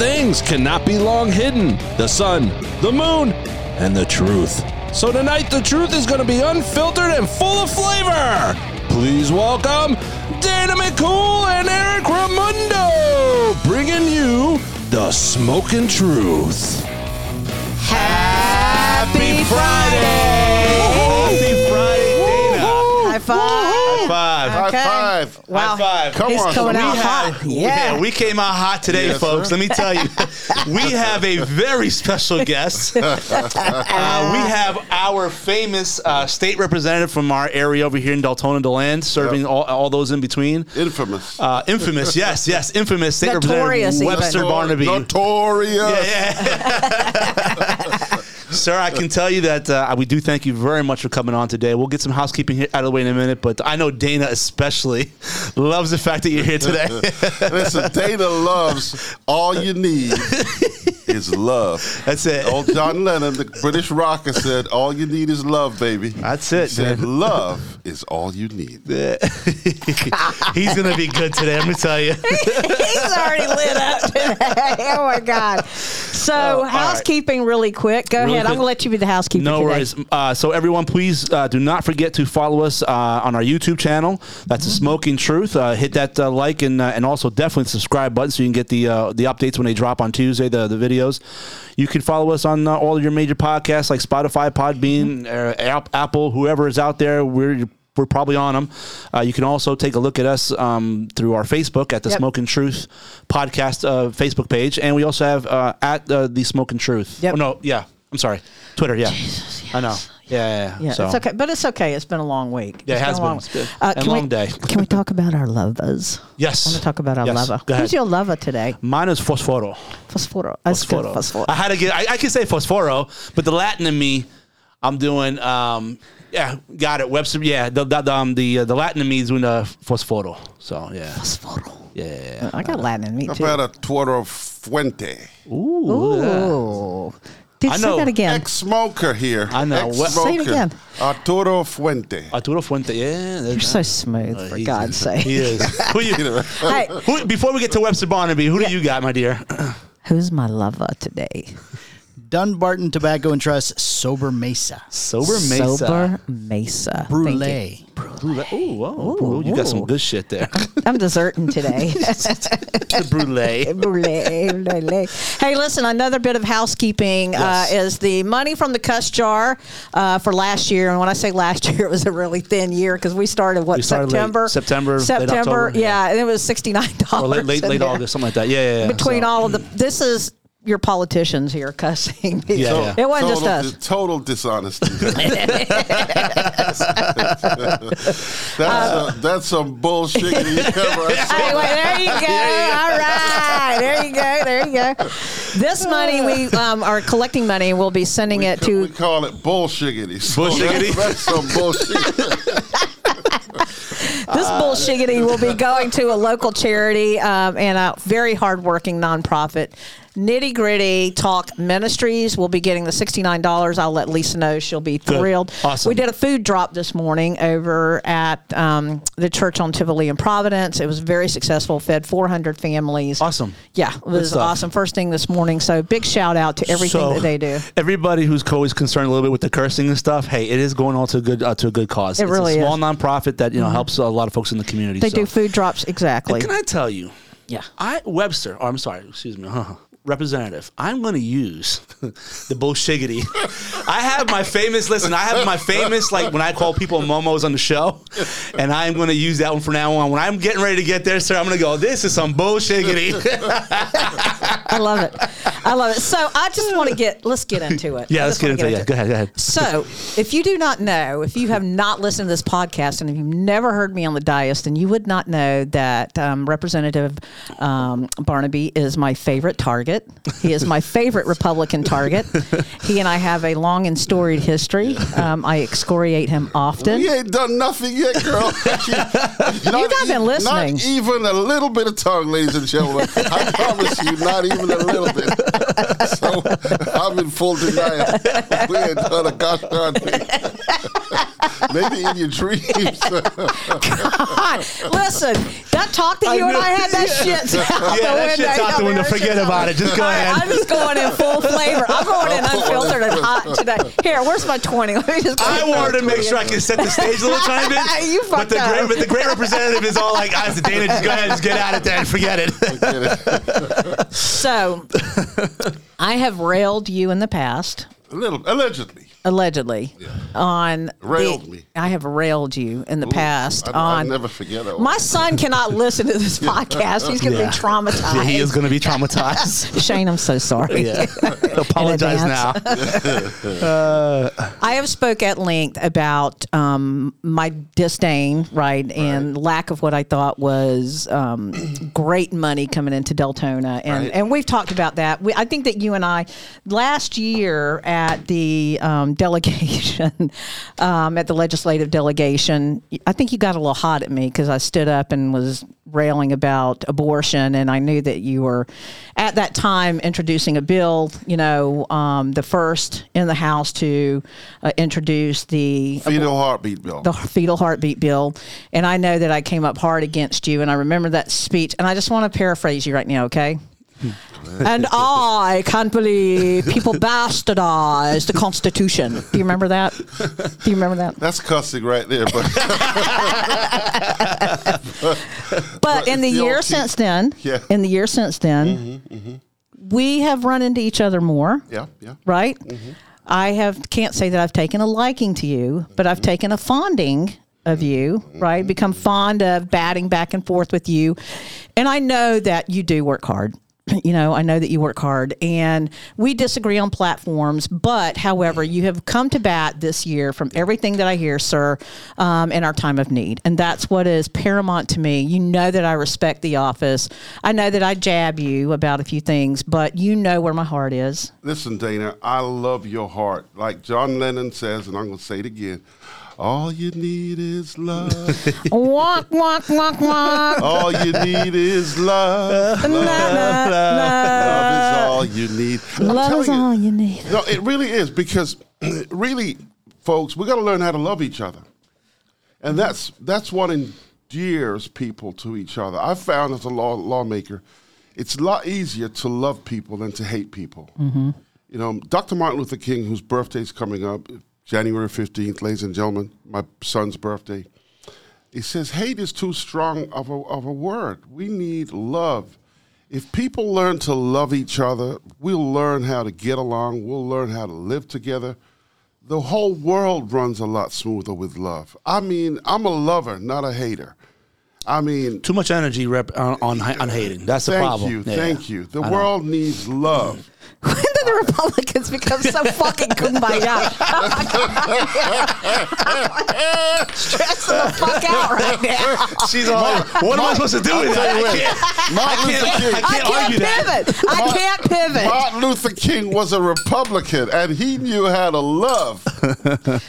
things cannot be long hidden the sun, the moon, and the truth. So tonight, the truth is going to be unfiltered and full of flavor. Please welcome Dana McCool and Eric Ramundo, bringing you the smoking truth. Happy Friday! Happy Friday, Dana! High five. High five. Okay. High five. Wow. High five. Come He's on. coming we out had- hot. Yeah. we came out hot today, Yes, folks. sir. Let me tell you, we have a very special guest. Uh, we have our famous uh, state representative from our area over here in Deltona, Deland, serving all, all those in between. Infamous. Uh, infamous, yes, yes, infamous state Notorious representative even. Webster Notor- Barnaby. Notorious. Yeah, yeah. Sir, I can tell you that uh, we do thank you very much for coming on today. We'll get some housekeeping here out of the way in a minute, but I know Dana especially loves the fact that you're here today. Listen, Dana loves all you need is love. That's it. Old John Lennon, the British rocker, said, "All you need is love, baby." That's it, He said, man. "Love is all you need." He's gonna be good today. I'm gonna tell you. He's already lit up today. Oh my God. So, housekeeping really quick. Go Really I'm going to let you be the housekeeper. No today. worries. Uh, so everyone, please uh, do not forget to follow us uh, on our YouTube channel. That's the Smoking Truth. Uh, hit that uh, like and uh, and also definitely subscribe button so you can get the uh, the updates when they drop on Tuesday. The the videos. You can follow us on uh, all of your major podcasts like Spotify, Podbean, uh, App- Apple, whoever is out there. We're we're probably on them. Uh, you can also take a look at us um, through our Facebook at the Yep. Smoking Truth podcast uh, Facebook page, and we also have uh, at the Smoking Truth. Yep. Oh, no, yeah. I'm sorry. Twitter. Yeah. I know. Yeah, yeah. yeah. Yeah, So- it's okay, but it's okay. It's been a long week. Yeah, it It's has a been. long- It's been Uh, a can long we, day. Can we talk about our lovers? Yes. I want to talk about our Yes. lover. Go ahead. Who's your lover today? Mine is Fosforo. Fosforo. That's. Fosforo. Fosforo. I had to get. I, I can say Fosforo, but the Latin in me, I'm doing. Um, yeah, got it. Webster. Yeah, the the um, the, uh, the Latin in me is doing the Fosforo. So yeah, Fosforo. yeah. yeah, yeah. I got Latin in me How too. about a Toro Fuente? Ooh, look at. Ooh. Did I say know. that again? Ex-smoker here. I know. What- Say it again. Arturo Fuente. Arturo Fuente. Yeah, You're so smooth, for he's- God's sake. He is. Who you? Hey, Who, before we get to Webster Barnaby, who do you got, my dear? who's my lover today? Dunbarton Tobacco and Trust Sober Mesa. Sobremesa. Sober Mesa. Thank you. Brulee. Ooh, whoa, ooh, you got some good shit there. I'm deserting today. Brulee. Brulee, brulee. hey, listen, another bit of housekeeping Yes. uh, is the money from the cuss jar uh, for last year. And when I say last year, it was a really thin year because we started, what, We started late September? September, late September, October, yeah. yeah. And it was $69. Or late, late, late. August, something like that. Yeah, yeah, yeah. Between So- all of the, this is your politicians here cussing. Yeah, yeah. It wasn't just total, us. total dishonesty. that's, Uh, a, that's some bullshit. you ever Hey, wait, there you go. All right. There you go. There you go. This money, we um, are collecting money we'll be sending it we to. We call it bullshiggity. So Bullshiggity? That's, that's some bullshit. This bullshiggity will be going to a local charity um, and a very hardworking nonprofit. Nitty Gritty Talk Ministries will be getting the $69. I'll let Lisa know. She'll be thrilled. Awesome. We did a food drop this morning over at um, the church on Tivoli in Providence. It was very successful, fed 400 families. Awesome. Yeah, it was awesome. First thing this morning. So big shout out to everything So, that they do. Everybody who's always concerned a little bit with the cursing and stuff, hey, it is going all to a good uh, to a good cause. It it's really a small is. Mm-hmm. nonprofit that you know helps a lot of folks in the community. They so. do food drops exactly. And can I tell you, yeah. I Webster, or I'm sorry, excuse me, representative. I'm going to use the bullshiggity. I have my famous listen. I have my famous like when I call people momos on the show, and I'm going to use that one from now on. When I'm getting ready to get there, sir, I'm going to go. This is some bullshiggity. I love it. I love it. So I just want to get let's get into it. yeah, let's get wanna into it. Yeah, go ahead, go ahead. So, if you do not know, if you have not listened to this podcast, and if you've never heard me on the dais, then you would not know that um, Representative um, Barnaby is my favorite target. He is my favorite Republican target. He and I have a long and storied history. Um, I excoriate him often. You ain't done nothing yet, girl. you not been listening. Not even a little bit of tongue, ladies and gentlemen. I promise you, not even a little bit. so I'm in full denial. We ain't done a gosh darn thing. maybe in your dreams. God, listen, that talk that you and I had, that shit's out Yeah, the that window. shit's out the window. Forget about it. Just go I, ahead. I'm just going in full flavor. I'm going in unfiltered and hot today. Here, where's my 20? Let me just. go I wanted to full make sure I could set the stage a little tiny bit. You but fucked the great, but the great representative is all like, "Guys, Dana, just go ahead, and just get at it, then forget it." So, I have railed you in the past. a little, allegedly. Allegedly on the- Railed me. I have railed you in the past I, I'll on never forget it. my son cannot listen to this podcast. He's going to Yeah. be traumatized. Yeah, he is going to be traumatized. Shane, I'm so sorry. Yeah, apologize now. advance. I have spoke at length about um, my disdain, right, and lack of what I thought was um, great money coming into Deltona, and Right. and we've talked about that. We, I think that you and I last year at the um, delegation, um, at the legislative delegation, I think you got a little hot at me because I stood up and was railing about abortion, and I knew that you were at that time introducing a bill, you know, um, the first in the House to uh, introduce the Fetal heartbeat bill. the fetal heartbeat bill, and I know that I came up hard against you, and I remember that speech, and I just want to paraphrase you right now, okay? and I can't believe people bastardized the Constitution. Do you remember that? Do you remember that? That's cussing right there. But But in the the year since then, Yeah. Mm-hmm, in the year since then, we have run into each other more. yeah, yeah. right? Mm-hmm. I have can't say that I've taken a liking to you, but I've taken a fonding of you, Mm-hmm. right? Become fond of batting back and forth with you. And I know that you do work hard. You know, I know that you work hard and we disagree on platforms, but however, you have come to bat this year from everything that I hear, sir, um, in our time of need. And that's what is paramount to me. You know that I respect the office. I know that I jab you about a few things, but you know where my heart is. Listen, Dana, I love your heart. Like John Lennon says, and I'm going to say it again all you need is love. walk, walk, walk, walk. all you need is love. Love, love love is all you need. Love is telling all you need. No, it really is because really, folks, we got to learn how to love each other, and that's that's what endears people to each other. I've found as a law lawmaker, it's a lot easier to love people than to hate people. Mm-hmm. You know, Dr. Martin Luther King, whose birthday is coming up, January fifteenth, ladies and gentlemen, my son's birthday. He says hate is too strong of a, of a word. We need love. If people learn to love each other, we'll learn how to get along, we'll learn how to live together. The whole world runs a lot smoother with love. I mean, I'm a lover, not a hater. I mean, Too much energy rep on on, on hating. That's the problem. thank you, Yeah. thank you. The I know. world needs love. When did the Republicans become so fucking kumbaya? Stressing the fuck out right now. She's all. what am I supposed to do with tell you that? what, Martin Luther King. I I can't can't argue that. pivot. I can't pivot. Martin Luther King was a Republican, and he knew how to love.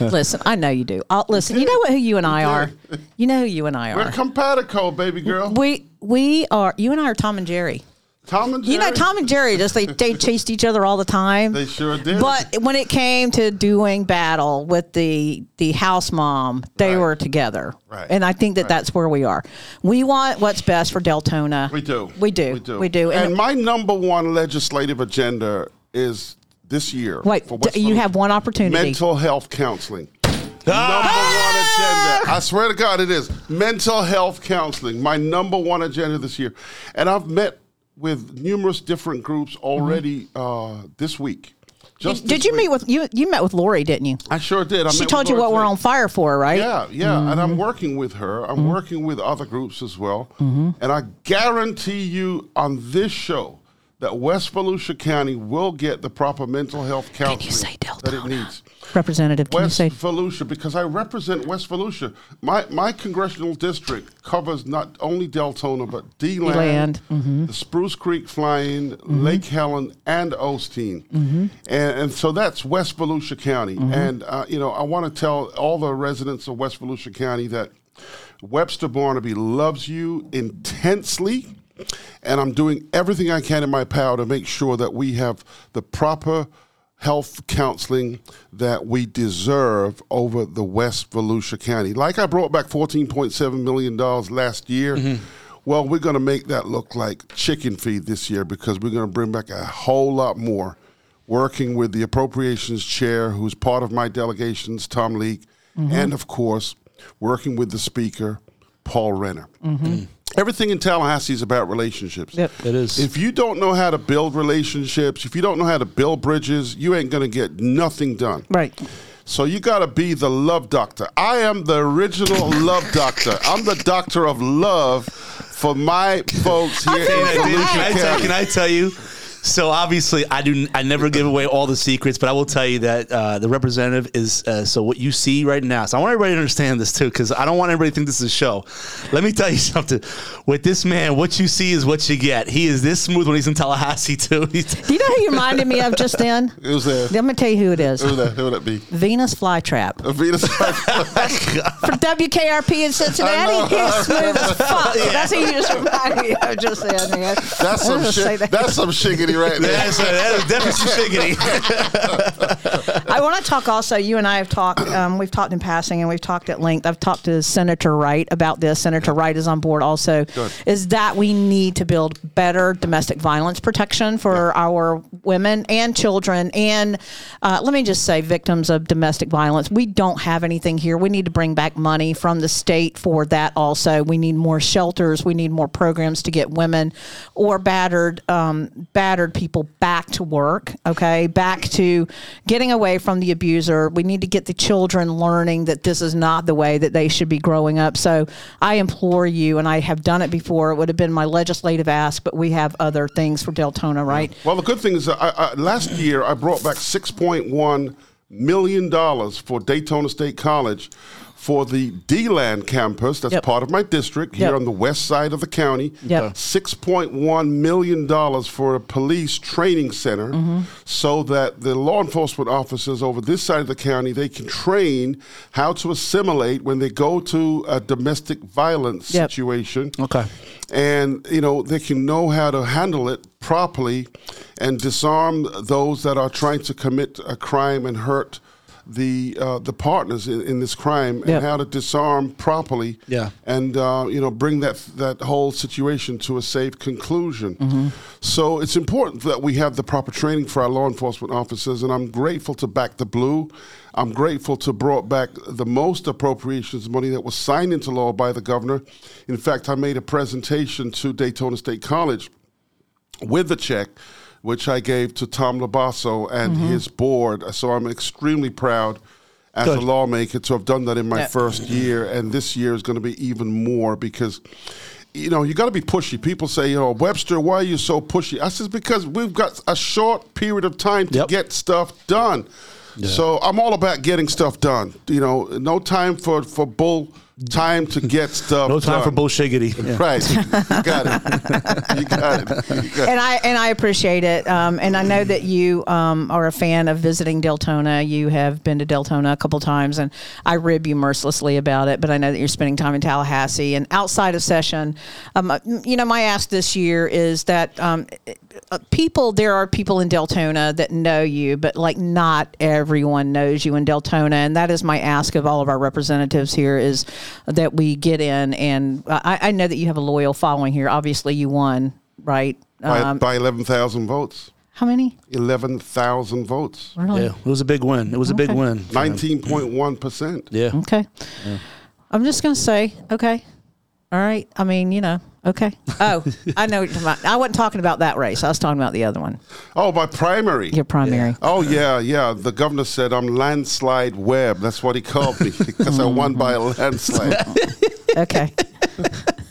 Listen, I know you do. I'll, listen, you know what, who you and I are? You know who you and I are. We're are. compatible, baby girl. We we are. You and I are Tom and Jerry. Tom and Jerry. You know, Tom and Jerry just they, they chased each other all the time. They sure did. But when it came to doing battle with the the house mom, they Right. were together. Right. And I think that that's where we are. We want what's best for Deltona. We do. We do. We do. We do. And, And, my number one legislative agenda is this year. wait, for d- you have one opportunity. Mental health counseling. Ah! Number one agenda. I swear to God, it is mental health counseling. My number one agenda this year, and I've met with numerous different groups already uh, this week. Just Mm-hmm. Did you week. meet with you? You met with Lori, didn't you? I sure did. I She told you Lori what we're on fire for, right? Yeah, yeah, and Mm-hmm. I'm working with her. I'm working with other groups as well, and I guarantee you on this show that West Volusia County will get the proper mental health counseling that it needs. Representative, can West you say? Volusia, because I represent West Volusia. My my congressional district covers not only Deltona but DeLand, mm-hmm. the Spruce Creek Fly-In, Lake Helen, and Osteen, Mm-hmm. and, and so that's West Volusia County. And uh, you know, I want to tell all the residents of West Volusia County that Webster Barnaby loves you intensely. And I'm doing everything I can in my power to make sure that we have the proper health counseling that we deserve over the West Volusia County. Like I brought back $14.7 million last year. Mm-hmm. Well, we're going to make that look like chicken feed this year because we're going to bring back a whole lot more. Working with the appropriations chair, who's part of my delegations, Tom Leek, mm-hmm. and of course, working with the speaker, Paul Renner. Mm-hmm. Everything in Tallahassee is about relationships. Yep. It is. If you don't know how to build relationships, if you don't know how to build bridges, you ain't going to get nothing done. Right. So you got to be the love doctor. I am the original love doctor. I'm the doctor of love for my folks here in Volusia can, I tell, County. can I tell you? So obviously, I do. I never give away all the secrets, but I will tell you that uh, the representative is. Uh, so what you see right now. So I want everybody to understand this too, because I don't want everybody to think this is a show. Let me tell you something. With this man, what you see is what you get. He is this smooth when he's in Tallahassee too. He's, Do you know who you reminded me of just then? Who's that? Let me tell you who it is. Who that? Who would that be? Venus Flytrap. Venus. Flytrap. From WKRP in Cincinnati. know. He's smooth as fuck. That's who you just reminded me of just then, man. That's some I'll just say shit. that. That's some shiggity right there. that's, uh, that is definitely some shiggity. I want to talk also. You and I have talked. Um, we've talked in passing, and we've talked at length. I've talked to Senator Wright about this. Senator Wright is on board also. Good. Is that we need to build better domestic violence protection for our women and children, and uh, let me just say, victims of domestic violence. We don't have anything here. We need to bring back money from the state for that. Also, we need more shelters. We need more programs to get women or battered um, battered people back to work. Okay, back to getting away from the abuser. We need to get the children learning that this is not the way that they should be growing up. So I implore you, and I have done it before. It would have been my legislative ask, but we have other things for Deltona, right? Well, the good thing is, I, I, last year I brought back six point one million dollars for Daytona State College for the DeLand campus. That's Yep. part of my district here Yep. on the west side of the county. Yep. Six point one million dollars for a police training center, Mm-hmm. so that the law enforcement officers over this side of the county they can train how to assimilate when they go to a domestic violence Yep. situation Okay. and you know they can know how to handle it properly and disarm those that are trying to commit a crime and hurt the uh, the partners in, in this crime and how to disarm properly Yeah. and uh, you know bring that that whole situation to a safe conclusion. So it's important that we have the proper training for our law enforcement officers and I'm grateful to back the blue. I'm grateful to brought back the most appropriations money that was signed into law by the governor. In fact I made a presentation to Daytona State College with the check, which I gave to Tom LoBasso and Mm-hmm. his board. So I'm extremely proud as a lawmaker to have done that in my Yeah. first year, and this year is going to be even more because. You know, you got to be pushy. People say, you know, Webster, why are you so pushy? I says because we've got a short period of time to Yep. get stuff done. So I'm all about getting stuff done. You know, no time for for bull, time to get stuff. No time done. for bullshiggity. Yeah. Right, you got it. You got it. You got it. and I and I appreciate it. Um, and I know that you um, are a fan of visiting Deltona. You have been to Deltona a couple times, and I rib you mercilessly about it. But I know that you're spending time in Tallahassee and outside of session. Um, you know, my ask this year is that um, uh, people. There are people in Deltona that know you, but like not everyone knows you in Deltona, and that is my ask of all of our representatives here is that we get in. And I, I know that you have a loyal following here. Obviously, you won, right? by, Um, by 11,000 votes. how many? 11,000 votes. Really? Yeah, it was a big win. It was a big win. 19.1%. Yeah. Okay. I'm just going to say, okay. All right. I mean, you know, okay. Oh, I know what you're talking about. I wasn't talking about that race. I was talking about the other one, Oh, by primary. your primary. Oh, yeah, yeah. The governor said I'm landslide Webb. That's what he called me because I won by a landslide. Okay.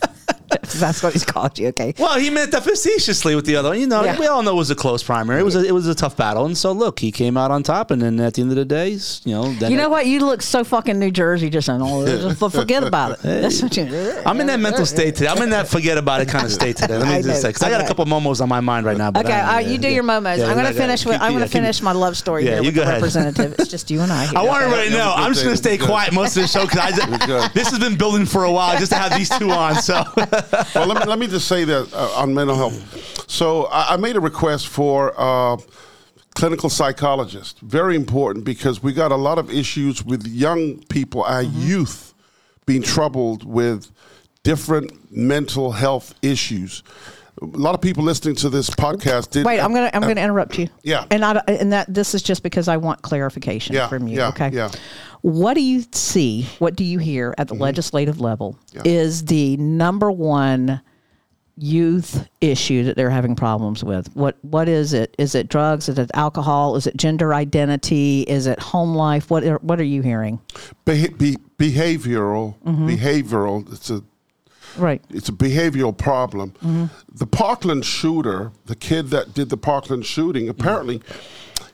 That's what he's called you. Okay. Well, he meant that facetiously with the other one. You know, Yeah. we all know it was a close primary. It was a, it was a tough battle, and so look, he came out on top. And then at the end of the day, you know, then You know what? You look so fucking New Jersey. Just, oh, just forget about it. That's what you. I'm in that mental state today. I'm in that forget about it kind of state today. Let me I just know. say, because I got a Okay. couple momos on my mind right now. But Okay, I, uh, you do your momos. Yeah, I'm gonna finish. With, I'm gonna finish my love story Yeah, here you with go the ahead. representative. It's just you and I. Here. I want everybody to know. I'm just going to stay quiet most of the show because this has been building for a while just to have these two on. So well, let me, let me just say that uh, on mental health. So I, I made a request for uh, clinical psychologist. Very important because we got a lot of issues with young people, our Mm-hmm. youth, being troubled with different mental health issues. A lot of people listening to this podcast did. Wait, I'm gonna I'm gonna interrupt you. Yeah. and I, and that this is just because I want clarification Yeah, from you. yeah, okay. yeah. What do you see? What do you hear at the Mm-hmm. legislative level is the number one youth issue that they're having problems with? What what is it? Is it drugs? Is it alcohol? Is it gender identity? Is it home life? What are, what are you hearing? Beha- be- behavioral, Mm-hmm. behavioral. It's a Right. it's a behavioral problem. The Parkland shooter, the kid that did the Parkland shooting, apparently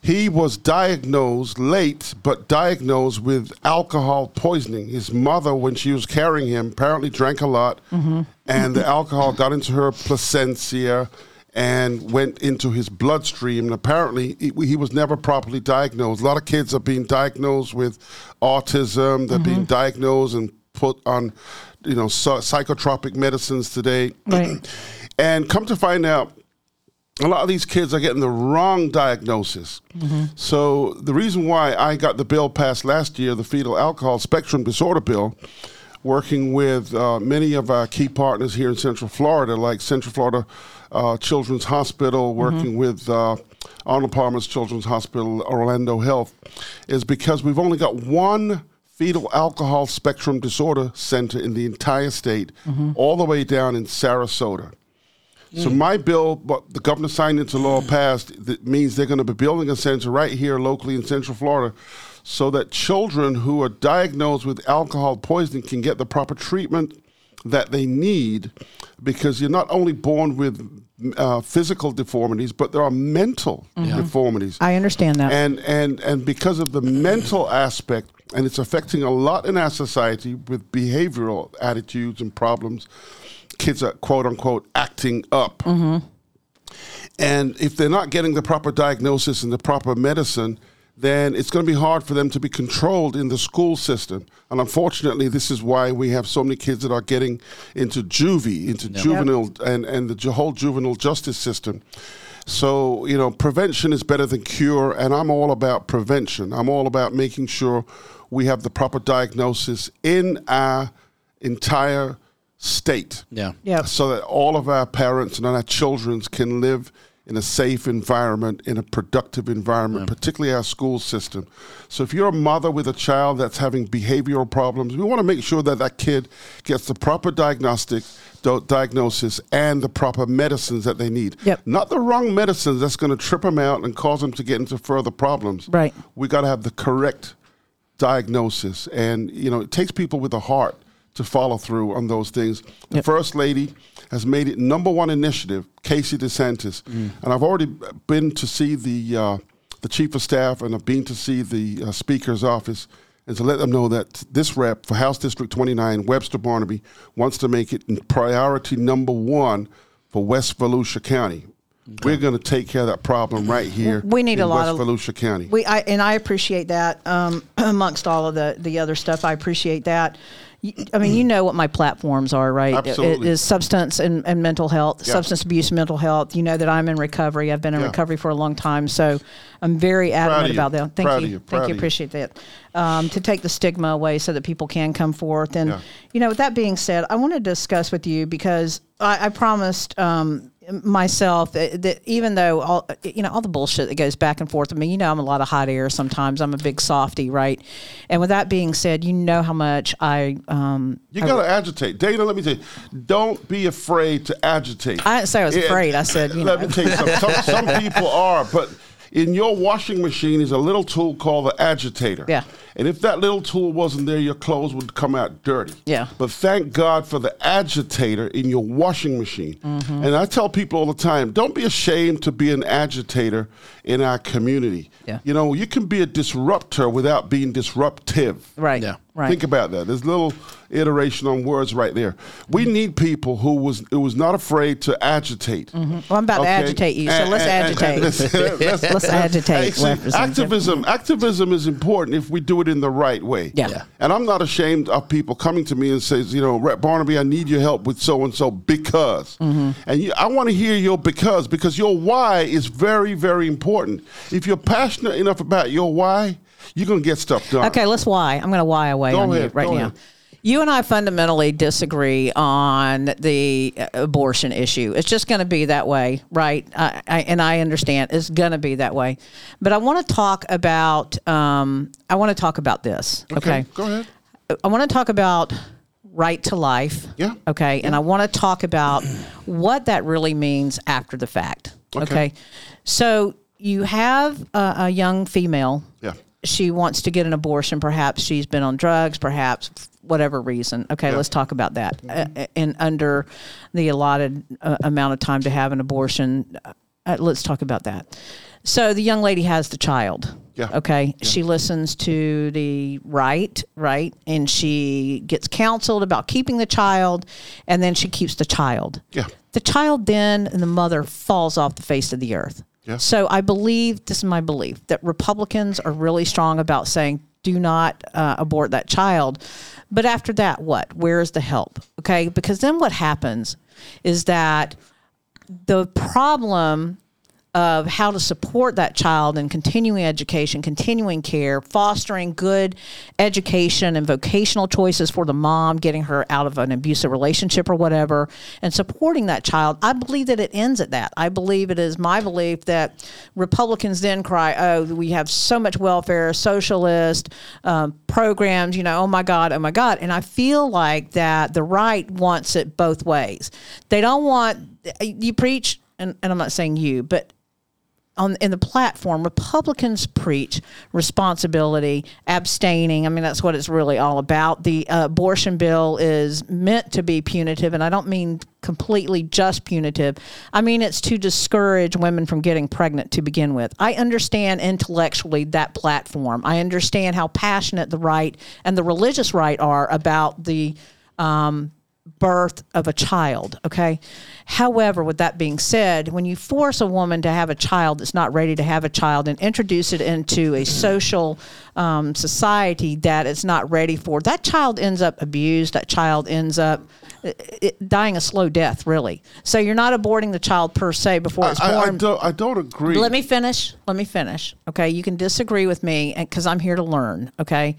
he was diagnosed late, but diagnosed with alcohol poisoning. His mother, when she was carrying him, apparently drank a lot, mm-hmm. and the alcohol got into her placentia and went into his bloodstream. And apparently, he, he was never properly diagnosed. A lot of kids are being diagnosed with autism. They're being mm-hmm. diagnosed and put on, you know, psy- psychotropic medicines today. Right. and come to find out, a lot of these kids are getting the wrong diagnosis. So the reason why I got the bill passed last year, the fetal alcohol spectrum disorder bill, working with uh, many of our key partners here in Central Florida, like Central Florida uh, Children's Hospital, working with uh, Arnold Palmer's Children's Hospital, Orlando Health, is because we've only got one fetal alcohol spectrum disorder center in the entire state, all the way down in Sarasota. So my bill, what the governor signed into law passed, that means they're going to be building a center right here locally in Central Florida, so that children who are diagnosed with alcohol poisoning can get the proper treatment that they need, because you're not only born with uh, physical deformities, but there are mental deformities. I understand that. And and and because of the mental aspect, and it's affecting a lot in our society with behavioral attitudes and problems. Kids are quote unquote acting up. Mm-hmm. And if they're not getting the proper diagnosis and the proper medicine, then it's going to be hard for them to be controlled in the school system. And unfortunately, this is why we have so many kids that are getting into juvie, into juvenile, and, and the whole juvenile justice system. So, you know, prevention is better than cure, and I'm all about prevention. I'm all about making sure we have the proper diagnosis in our entire state Yeah. Yep. so that all of our parents and our children can live in a safe environment, in a productive environment, particularly our school system. So if you're a mother with a child that's having behavioral problems, we want to make sure that that kid gets the proper diagnostic do- diagnosis and the proper medicines that they need. Yep. Not the wrong medicines that's going to trip them out and cause them to get into further problems. Right. We got to have the correct diagnosis and you know it takes people with a heart to follow through on those things. The Yep. first lady has made it number one initiative casey desantis. And i've already been to see the uh, the chief of staff and i've been to see the uh, speaker's office. And to let them know that this rep for house district 29 webster barnaby wants to make it priority number one for west volusia county. We're going to take care of that problem right here We need in a lot west of- volusia county. We I, and I appreciate that. Um, amongst all of the the other stuff, I appreciate that. I mean, you know what my platforms are, right? Absolutely. It is substance and, and mental health, Yeah. substance abuse, mental health. You know that I'm in recovery. I've been in Yeah. recovery for a long time, so I'm very adamant about that. Thank Proud you, you. thank you. Appreciate that. Um, to take the stigma away so that people can come forth, and Yeah. you know, with that being said, I want to discuss with you because I, I promised. Um, myself that, that even though all you know all the bullshit that goes back and forth I mean, you know i'm a lot of hot air sometimes i'm a big softy right and with that being said you know how much i um You got to agitate. Dana, let me tell you, don't be afraid to agitate. I didn't say I was Yeah, afraid. I said, you let know. me tell you something. Some, some people are, but in your washing machine is a little tool called the agitator. Yeah. And if that little tool wasn't there, your clothes would come out dirty. Yeah. But thank God for the agitator in your washing machine. Mm-hmm. And I tell people all the time, don't be ashamed to be an agitator in our community. Yeah. You know, you can be a disruptor without being disruptive. right Yeah. Right. Think about that. There's a little iteration on words right there. We need people who was who was not afraid to agitate. Well, I'm about to agitate you, so And- let's and- and- agitate. let's- let's- Let's agitate, Hey, see, Representative. activism, activism is important if we do it in the right way. Yeah. Yeah. And I'm not ashamed of people coming to me and says, you know, Rep Barnaby, I need your help with so and so because. Mm-hmm. And you, I want to hear your because because your why is very very important. If you're passionate enough about your why, you're gonna get stuff done. Okay, let's why. I'm going to why away Go on you right go now. ahead. You and I fundamentally disagree on the uh, abortion issue. It's just going to be that way, right? I, I, and I understand it's going to be that way. But I want to talk about. Um, I want to talk about this. Okay. Go ahead. I want to talk about right to life. Yeah. Okay. And I want to talk about what that really means after the fact. Okay. Okay. So you have a, a young female. Yeah. She wants to get an abortion. Perhaps she's been on drugs, perhaps whatever reason. Okay. Let's talk about that. Uh, and under the allotted uh, amount of time to have an abortion, uh, let's talk about that. So the young lady has the child. Yeah. Okay. She listens to the right, right, and she gets counseled about keeping the child, and then she keeps the child. Yeah. The child then and the mother falls off the face of the earth. Yeah. So I believe this is my belief that Republicans are really strong about saying do not uh, abort that child. But after that, what? Where is the help? Okay, because then what happens is that the problem of how to support that child in continuing education, continuing care, fostering good education and vocational choices for the mom, getting her out of an abusive relationship or whatever, and supporting that child. I believe that it ends at that. I believe it is my belief that Republicans then cry, oh, we have so much welfare, socialist um, programs, you know, oh my God, oh my God. And I feel like that the right wants it both ways. They don't want, you preach, and, and I'm not saying you, but on in the platform, Republicans preach responsibility, abstaining. I mean, that's what it's really all about. The uh, abortion bill is meant to be punitive, and I don't mean completely just punitive. I mean it's to discourage women from getting pregnant to begin with. I understand intellectually that platform. I understand how passionate the right and the religious right are about the um, birth of a child. Okay. However, with that being said, when you force a woman to have a child that's not ready to have a child and introduce it into a social um, society that it's not ready for, that child ends up abused. That child ends up it, it- dying a slow death, really. So you're not aborting the child per se before it's I, I born. don't. I don't agree. Let me finish. Let me finish. Okay. You can disagree with me because I'm here to learn. Okay.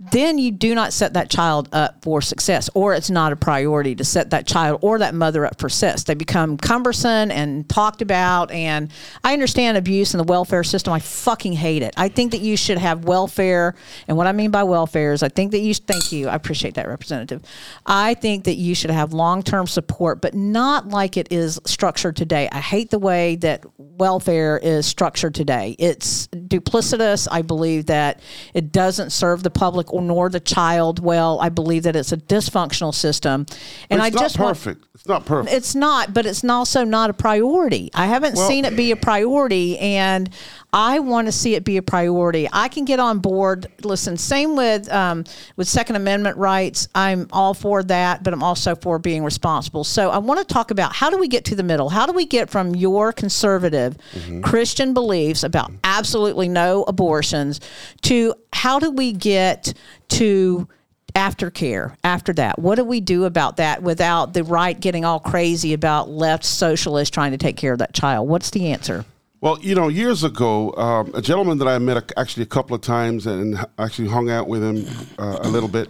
Then you do not set that child up for success, or it's not a priority to set that child or that mother up for success. They become cumbersome and talked about. And I understand abuse in the welfare system. I fucking hate it. I think that you should have welfare. And what I mean by welfare is I think that you, thank you. I appreciate that, Representative. I think that you should have long term support, but not like it is structured today. I hate the way that welfare is structured today. It's duplicitous. I believe that it doesn't serve the public or nor the child well. I believe that it's a dysfunctional system. And it's I not just want perfect. it's not perfect. it's not, but it's also not a priority. I haven't Well- seen it be a priority, and I want to see it be a priority. I can get on board. Listen, same with um, with Second Amendment rights. I'm all for that, but I'm also for being responsible. So I want to talk about how do we get to the middle? How do we get from your conservative Christian beliefs about absolutely no abortions to how do we get to aftercare after that what do we do about that without the right getting all crazy about left socialists trying to take care of that child what's the answer Well, you know, years ago, um, a gentleman that I met a, actually a couple of times and actually hung out with him uh, a little bit.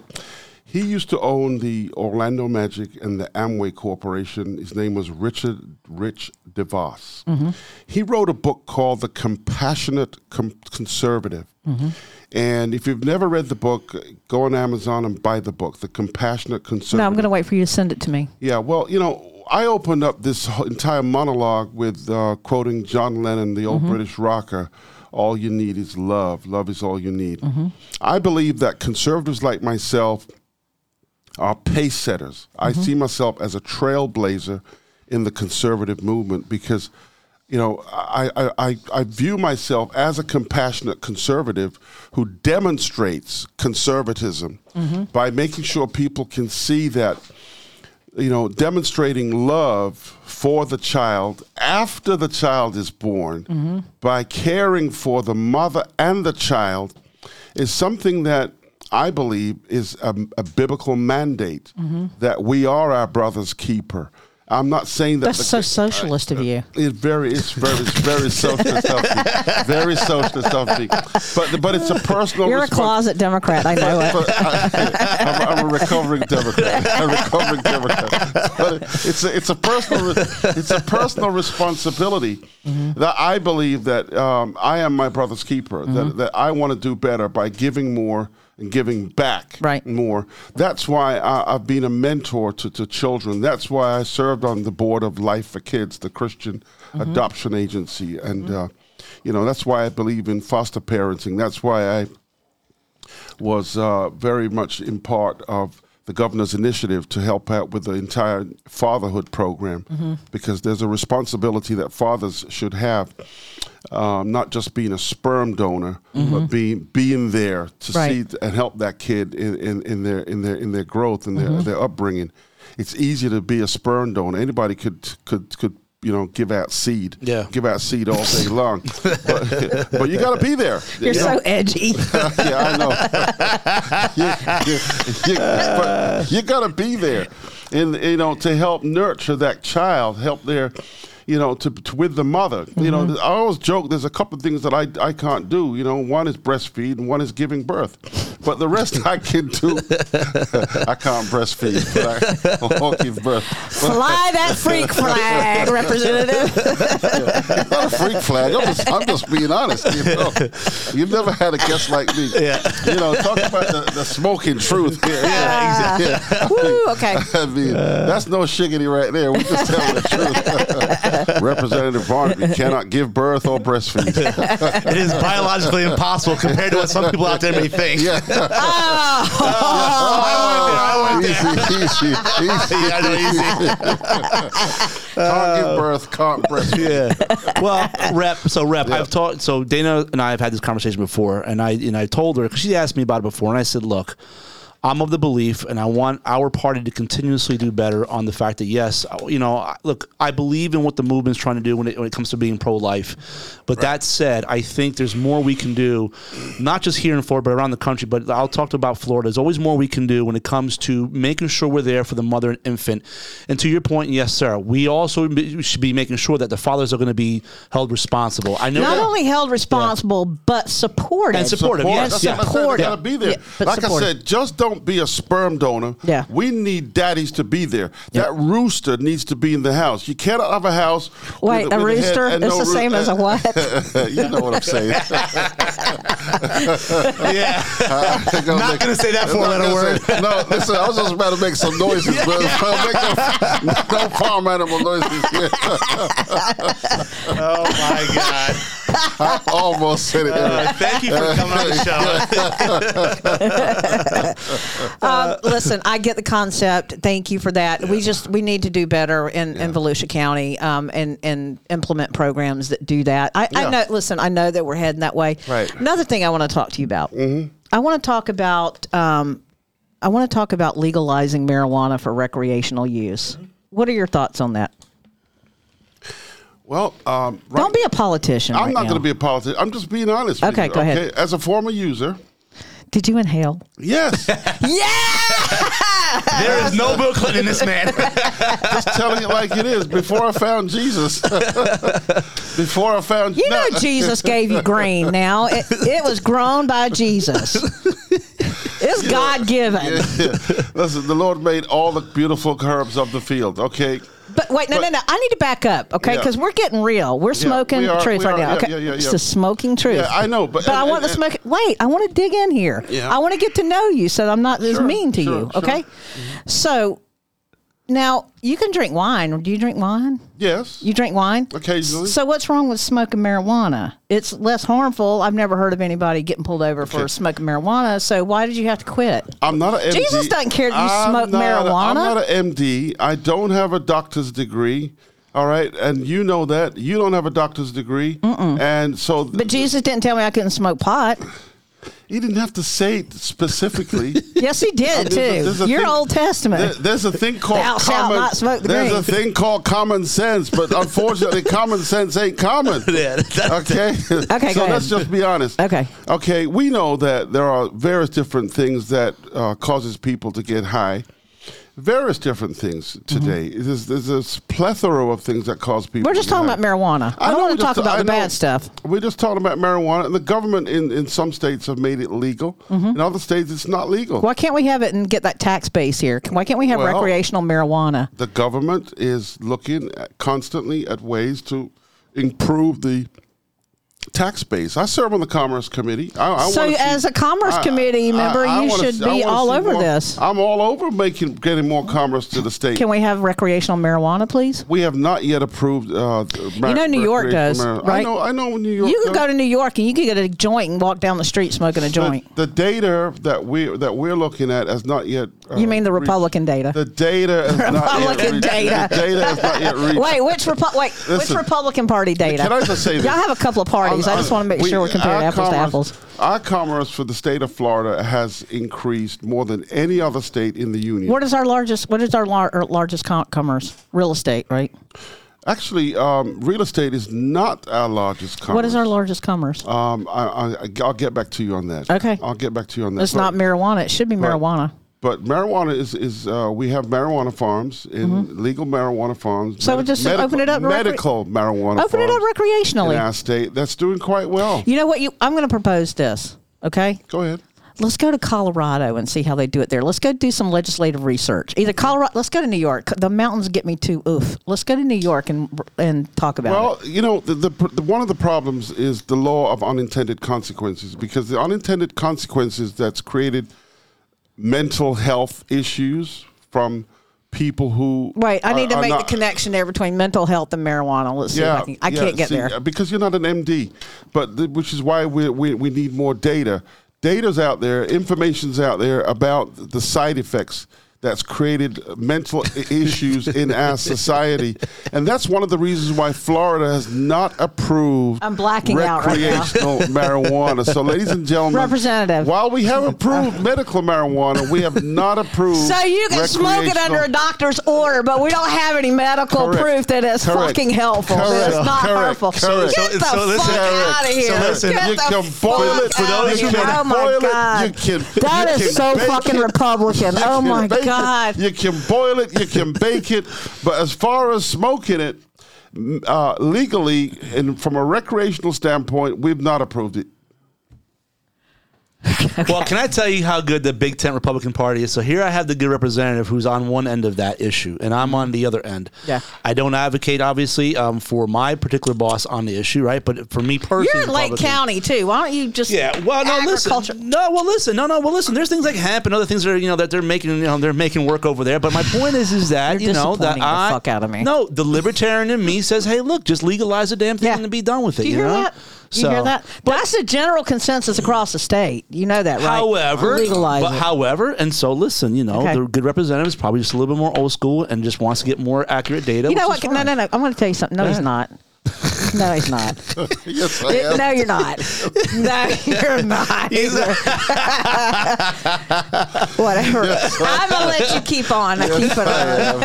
He used to own the Orlando Magic and the Amway Corporation. His name was Richard Rich DeVos. He wrote a book called The Compassionate Com- Conservative. And if you've never read the book, go on Amazon and buy the book, The Compassionate Conservative. no i'm going to wait for you to send it to me Yeah, well, you know, I opened up this entire monologue with uh, quoting John Lennon, the old mm-hmm. British rocker. All you need is love. Love is all you need. Mm-hmm. I believe that conservatives like myself are pace setters. I mm-hmm. see myself as a trailblazer in the conservative movement because you know, I, I, I, I view myself as a compassionate conservative who demonstrates conservatism by making sure people can see that, you know, demonstrating love for the child after the child is born mm-hmm. by caring for the mother and the child is something that I believe is a, a biblical mandate mm-hmm. that we are our brother's keeper. I'm not saying that That's the- so socialist of you. it's very, it's very, it's very socialist of me. Very socialist of me. But but it's a personal. You're a closet Democrat. I know it. but I, I'm, I'm a recovering Democrat. A recovering Democrat. But it's a, it's a personal it's a personal responsibility Mm-hmm. that I believe that um, I am my brother's keeper. Mm-hmm. That that I want to do better by giving more and giving back Right. more. That's why I, I've been a mentor to, to children. That's why I served on the board of Life for Kids, the Christian Mm-hmm. adoption agency, and uh, you know that's why I believe in foster parenting. That's why I was uh, very much in part of the governor's initiative to help out with the entire fatherhood program because there's a responsibility that fathers should have, um, not just being a sperm donor, but being being there to Right. see and help that kid in, in, in their in their in their growth and their, their upbringing. It's easy to be a sperm donor. Anybody could could could you know give out seed, Yeah. give out seed all day long, but, but you got to be there. You're you know? so edgy. yeah, I know. you, you, you, but you got to be there, and you know to help nurture that child, help their, you know, to, to with the mother. You know, mm-hmm. I always joke. There's a couple of things that I I can't do. You know, one is breastfeed, and one is giving birth. But the rest I can do. I can't breastfeed, but I, I'll give birth. But Fly that freak flag, Representative. not a freak flag. I'm just, I'm just being honest. You know, you've never had a guest like me. Yeah. You know, talk about the, the smoking truth. Here. Yeah, exactly. Woo, okay. I mean, that's no shiggity right there. We're just tell the truth. Representative Barnaby cannot give birth or breastfeed. it is biologically impossible compared to what some people out there may think. Yeah. I went there. I went there. Easy, easy, easy. I know, easy. Can't give birth, can't. Yeah. Well, rep. So rep. I've taught. So Dana and I have had this conversation before, and I and I told her because she asked me about it before, and I said, look. I'm of the belief, and I want our party to continuously do better on the fact that yes, you know, look, I believe in what the movement's trying to do when it, when it comes to being pro-life. But that said, I think there's more we can do, not just here in Florida, but around the country. But I'll talk about Florida. There's always more we can do when it comes to making sure we're there for the mother and infant. And to your point, yes, sir, we also should be making sure that the fathers are going to be held responsible. I know Not that- only held responsible, but supported. And supportive, yes. That's Yeah. what I said. They Supportive. gotta be there. Yeah, but like I said, just don't be a sperm donor. Yeah. We need daddies to be there. That rooster needs to be in the house. You cannot have a house. Wait, with a with head rooster and is the roo- same as a what? you know what I'm saying. Yeah. I'm Not gonna say that four-letter word. No, listen, I was just about to make some noises, but make no, no farm animal noises. Oh my God. I almost said it. Uh, thank you for coming on the show. Um, listen, I get the concept. Thank you for that. We just we need to do better in, in Volusia County um, and and implement programs that do that. I, I know. Listen, I know that we're heading that way. Right. Another thing I want to talk to you about. I want to talk about. Um, I want to talk about legalizing marijuana for recreational use. What are your thoughts on that? Well, um, right- Don't be a politician. I'm right not going to be a politician. I'm just being honest. with Okay, you, go ahead. As a former user, Did you inhale? yes, Yeah. There is no Bill Clinton in this man. just telling it like it is. Before I found Jesus, before I found You know Jesus gave you grain. Now it, it was grown by Jesus. It's God given. Listen, the Lord made all the beautiful herbs of the field. Okay, But wait, no, no, But- no. I need to back up, okay? Yeah. Because we're getting real. We're smoking we are- truth right are, now. yeah, Okay, yeah, yeah, it's yeah. the smoking truth. Yeah, I know, but- but I want the and- smoke. Wait, I want to dig in here. Yeah. I want to get to know you, so I'm not as mean to sure, you. sure. Mm-hmm. Okay. So now you can drink wine. Do you drink wine? yes, You drink wine Occasionally. So what's wrong with smoking marijuana? It's less harmful. I've never heard of anybody getting pulled over for smoking marijuana. So why did you have to quit? I'm not an MD. Jesus doesn't care that you I'm smoke marijuana. I'm not an MD. I don't have a doctor's degree. All right, and you know that you don't have a doctor's degree, and so But Jesus didn't tell me I couldn't smoke pot. He didn't have to say it specifically. Yes, he did There's a- there's too. a Your thing- Old Testament. There- there's a thing called Thou shalt common. not smoke the there's green. a thing called common sense, but unfortunately, common sense ain't common. Yeah, Okay. Okay, So go let's ahead. just be honest. Okay. Okay. We know that there are various different things that uh, causes people to get high. Various different things today. There's, there's a plethora of things that cause people. Mm-hmm. We're just talking high. about marijuana. I, don't want to talk about I the bad stuff. We're just talking about marijuana, and the government in, in some states have made it legal. In other states, it's not legal. Why can't we have it and get that tax base here? Why can't we have Well- recreational marijuana? the government is looking at, constantly at ways to improve the tax base. I serve on the Commerce Committee. I, I So see- as a Commerce I- Committee member, you should see- be all over more- this. I'm all over making getting more commerce to the state. Can we have recreational marijuana, please? we have not yet approved. Uh, You know New York does, I right? know. I know New York. You could does. go to New York and you could get a joint and walk down the street smoking a joint. The, the data that we that we're looking at has not yet. Uh, You mean the reached- Republican data? The data is not yet Republican data. The data not yet reached. Wait, which Repu- wait, which Republican Party data? Can I just say this? Y'all have a couple of parties. I just want to make we- sure we're comparing apples to apples. Our commerce for the state of Florida has increased more than any other state in the union. What is our largest? What is our lar- our largest com- commerce? Real estate, right? Actually, um, real estate is not our largest commerce. What is our largest commerce? Um, I, I, I'll get back to you on that. Okay. I'll get back to you on that. it's not marijuana. It should be marijuana. But marijuana is is uh, we have marijuana farms in legal marijuana farms. Mm-hmm. So we just open it up recre- medical marijuana. Open it up recreationally. in our state. That's doing quite well. You know what? You I'm going to propose this. Okay. Go ahead. Let's go to Colorado and see how they do it there. Let's go do some legislative research. Either Colorado. Let's go to New York. The mountains get me too oof. Let's go to New York and and talk about it. Well, you know, the, the, the one of the problems is the law of unintended consequences because the unintended consequences that's created mental health issues from people who right I are- need to make not- the connection there between mental health and marijuana. Let's see if I can. I yeah, can't get see, there. uh, because you're not an MD, but th- which is why we, we we need more data. Data's out there, information's out there about the side effects that's created mental issues in our society, and that's one of the reasons why Florida has not approved. I'm blacking out right now. recreational marijuana. So, ladies and gentlemen, Representative. while we have approved medical marijuana, we have not approved. So you can smoke it under a doctor's order, but we don't have any medical Correct. proof that it's Correct. fucking helpful. that it's not Correct. harmful. Correct. Get So- the so listen- fuck out of here. so listen, Get you the can fuck boil it for those of who here. can Oh my boil it, god, you can- that you is can so fucking it. Republican. You Oh my bake it, god. You can boil it, you can bake it, but as far as smoking it, uh, legally and from a recreational standpoint, we've not approved it. Well, can I tell you how good the Big Tent Republican Party is? So here I have the good representative who's on one end of that issue, and I'm on the other end. Yeah. I don't advocate, obviously, um, for my particular boss on the issue, right? But for me personally, You're in Lake Republican- County too. Why don't you just Yeah, well, no, listen, no, well, listen, no, no, well, listen. There's things like hemp and other things that are, you know, that they're making, you know, they're making work over there. But my point is, is that You're you know that the I fuck out of me. no, the libertarian in me says, hey, look, just legalize the damn thing Yeah. and be done with it. Do you, hear know? that? You hear that? That's the general consensus across the state. You know that, right? However, legalize but it. however, and so listen, you know, Okay. the good representative is probably just a little bit more old school and just wants to get more accurate data. You know what? No, no, no. I'm going to tell you something. No, he's not. No, he's not. yes, I am. no, you're not. No, you're not. Whatever. I'm gonna let you keep on. I keep it on.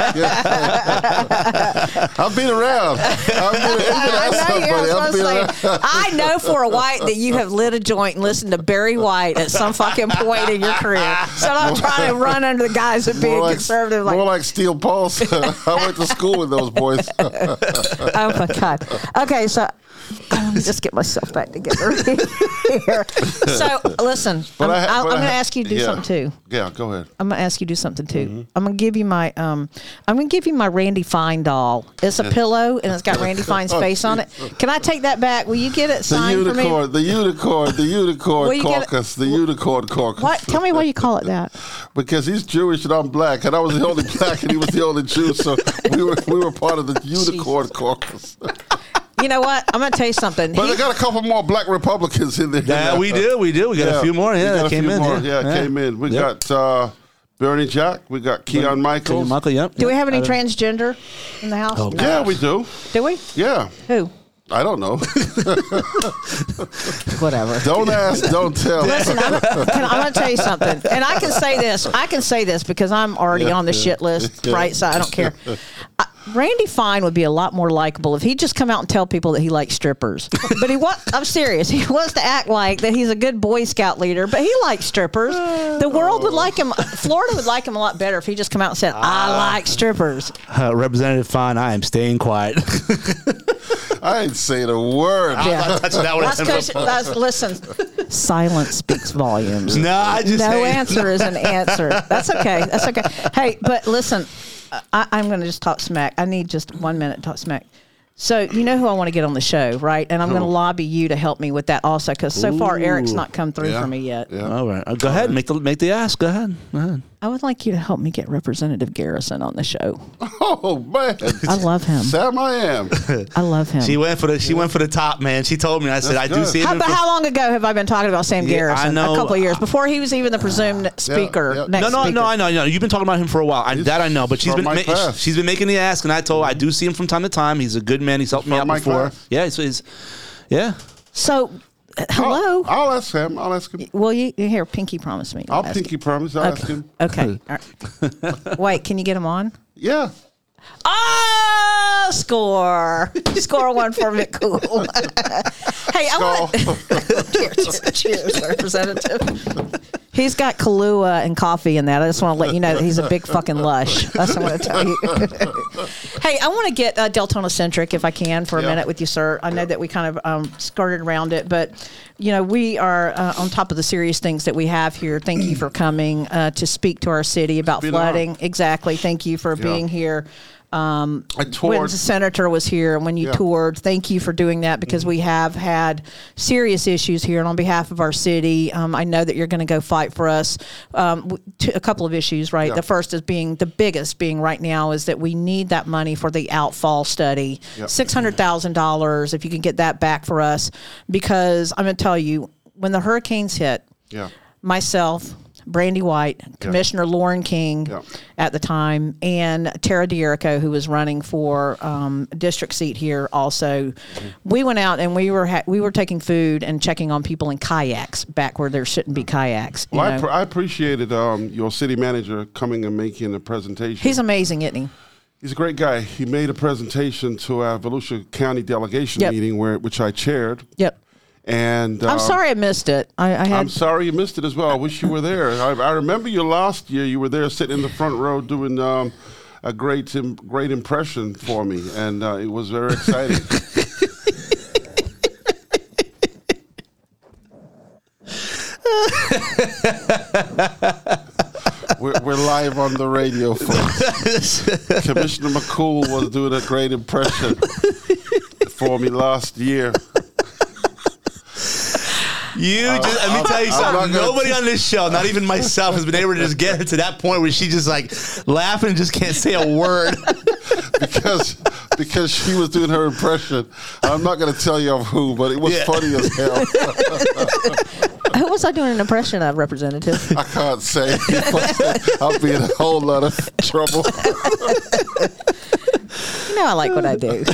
I've been around. I've been, I around know you're somebody. I've supposed been to I know for a white that you have lit a joint and listened to Barry White at some fucking point in your career. So I'm trying to run under the guys of being More like, conservative. Like, more like Steel Pulse. I went to school with those boys. oh my god. Okay, so let me just get myself back together here. So listen, I'm, I ha- I'll- but I'm going to ask you to do yeah. something too. Yeah, go ahead. I'm gonna ask you to do something too. Mm-hmm. I'm gonna give you my um, I'm gonna give you my Randy Fine doll. It's a pillow and it's got Randy Fine's Oh, face on it. Can I take that back? Will you get it The signed for me? unicorn, the unicorn, the unicorn Will you get it- caucus, the unicorn caucus. What? Tell me why you call it that. Because he's Jewish and I'm black, and I was the only black, and he was the only Jew, so we were we were part of the unicorn caucus. You know what? I'm gonna tell you something. But He- they got a couple more black Republicans in there. Yeah, we do, we do. We got a few more. Yeah, that came in. more. Yeah, Yeah, came in. We Yep. got uh, Berny Jacques. We got Kiyan Michaels. Michael, yep. Do we have any transgender in the house? Oh, No. Yeah, we do. Do we? Yeah. Who? I don't know. Whatever. don't ask, don't tell. Listen, I'm, can, I'm going to tell you something, and I can say this. I can say this because I'm already Yeah, on the yeah, shit list, yeah. right? So I don't care. Uh, Randy Fine would be a lot more likable if he'd just come out and tell people that he likes strippers. But he was, I'm serious. He wants to act like that he's a good Boy Scout leader, but he likes strippers. The world would like him. Florida would like him a lot better if he just come out and said, "I like strippers." Uh, Representative Fine, I am staying quiet. I ain't saying a word. Yeah. That's that one. That's because that's, listen. Silence speaks volumes. No, I just no hate- answer is an answer. That's okay. That's okay. Hey, but listen, I, I'm going to just talk smack. I need just one minute to talk smack. So you know who I want to get on the show, right? And I'm going to lobby you to help me with that also, because so far Eric's not come through Yeah. for me yet. Yeah. All right, Uh, go ahead. Make the make the ask. Go ahead. Go ahead. I would like you to help me get Representative Garrison on the show. Oh man, I love him. Sam, I am. I love him. She went for the she went for the top man. She told me. I said That's I do good. see it. how, in but how long ago have I been talking about Sam Yeah, I Garrison? know. A couple of years before he was even the presumed speaker. yeah. Next no, no, speaker. no. I know, I know. You've been talking about him for a while. I, that I know. But she's from been ma- she's been making the ask, and I told her I do see him from time to time. He's a good man. He's helped me out my before. class. Yeah, so he's yeah. So, hello. I'll, I'll ask him. I'll ask him. Well, you you here? Pinky promise me. to I'll ask pinky promise. I'll ask him. Okay. All right. Wait, can you get him on? Yeah. Oh, score! Score one for McCool. hey, I want cheers, cheers, Representative. He's got Kahlua and coffee in that. I just want to let you know that he's a big fucking lush. That's what I'm going to tell you. hey, I want to get uh, Deltona centric if I can for a Yeah. minute with you, sir. I know that we kind of um, skirted around it, but you know we are uh, on top of the serious things that we have here. Thank you for coming uh, to speak to our city about been an honor. flooding. Exactly. Thank you for being here. Um, when the senator was here and when you Yeah. Mm-hmm. toured, thank you for doing that because we have had serious issues here. And on behalf of our city, um, I know that you're going to go fight for us. Um, w- t- a couple of issues, right? Yeah. The first is being the biggest being right now is that we need that money for the outfall study. Yeah. $600,000, if you can get that back for us, because I'm going to tell you, when the hurricanes hit, Yeah. myself, Brandy White, Commissioner Lauren King Yeah. at the time, and Tara Dierico, who was running for um, district seat here. Also, Mm-hmm. we went out and we were ha- we were taking food and checking on people in kayaks back where there shouldn't be kayaks. you Well, I, pr- I appreciated um, your city manager coming and making a presentation. He's amazing, isn't he? He's a great guy. He made a presentation to our Volusia County delegation Yep. meeting, where which I chaired. Yep. And I'm um, sorry I missed it. I, I had. I'm sorry you missed it as well. I wish you were there. I, I remember you last year. You were there sitting in the front row doing um, a great great impression for me, and uh, it was very exciting. we're, we're live on the radio, folks. Commissioner McCool was doing a great impression for me last year. You just let me tell you I'm something. not gonna- Nobody on this show, not even myself, has been able to just get her to that point where she just like laughing and just can't say a word. because because she was doing her impression. I'm not going to tell you of who, but it was Yeah. funny as hell. who was I doing an impression of, Representative? I can't say. I'll be in a whole lot of trouble. you know I like what I do.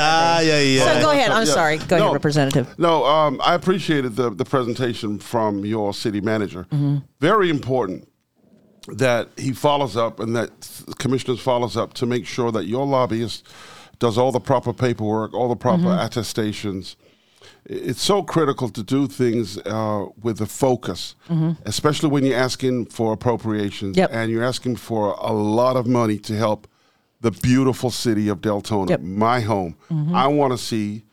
Ah, yeah, yeah. So go ahead. I'm Yeah. sorry. Go No. ahead, Representative. No, um, I appreciated the the presentation from your city manager. Very important that he follows up and that commissioners follows up to make sure that your lobbyist does all the proper paperwork, all the proper attestations. I- It's so critical to do things uh, with a focus, especially when you're asking for appropriations Yep. and you're asking for a lot of money to help the beautiful city of Deltona, Yep. my home. I want to see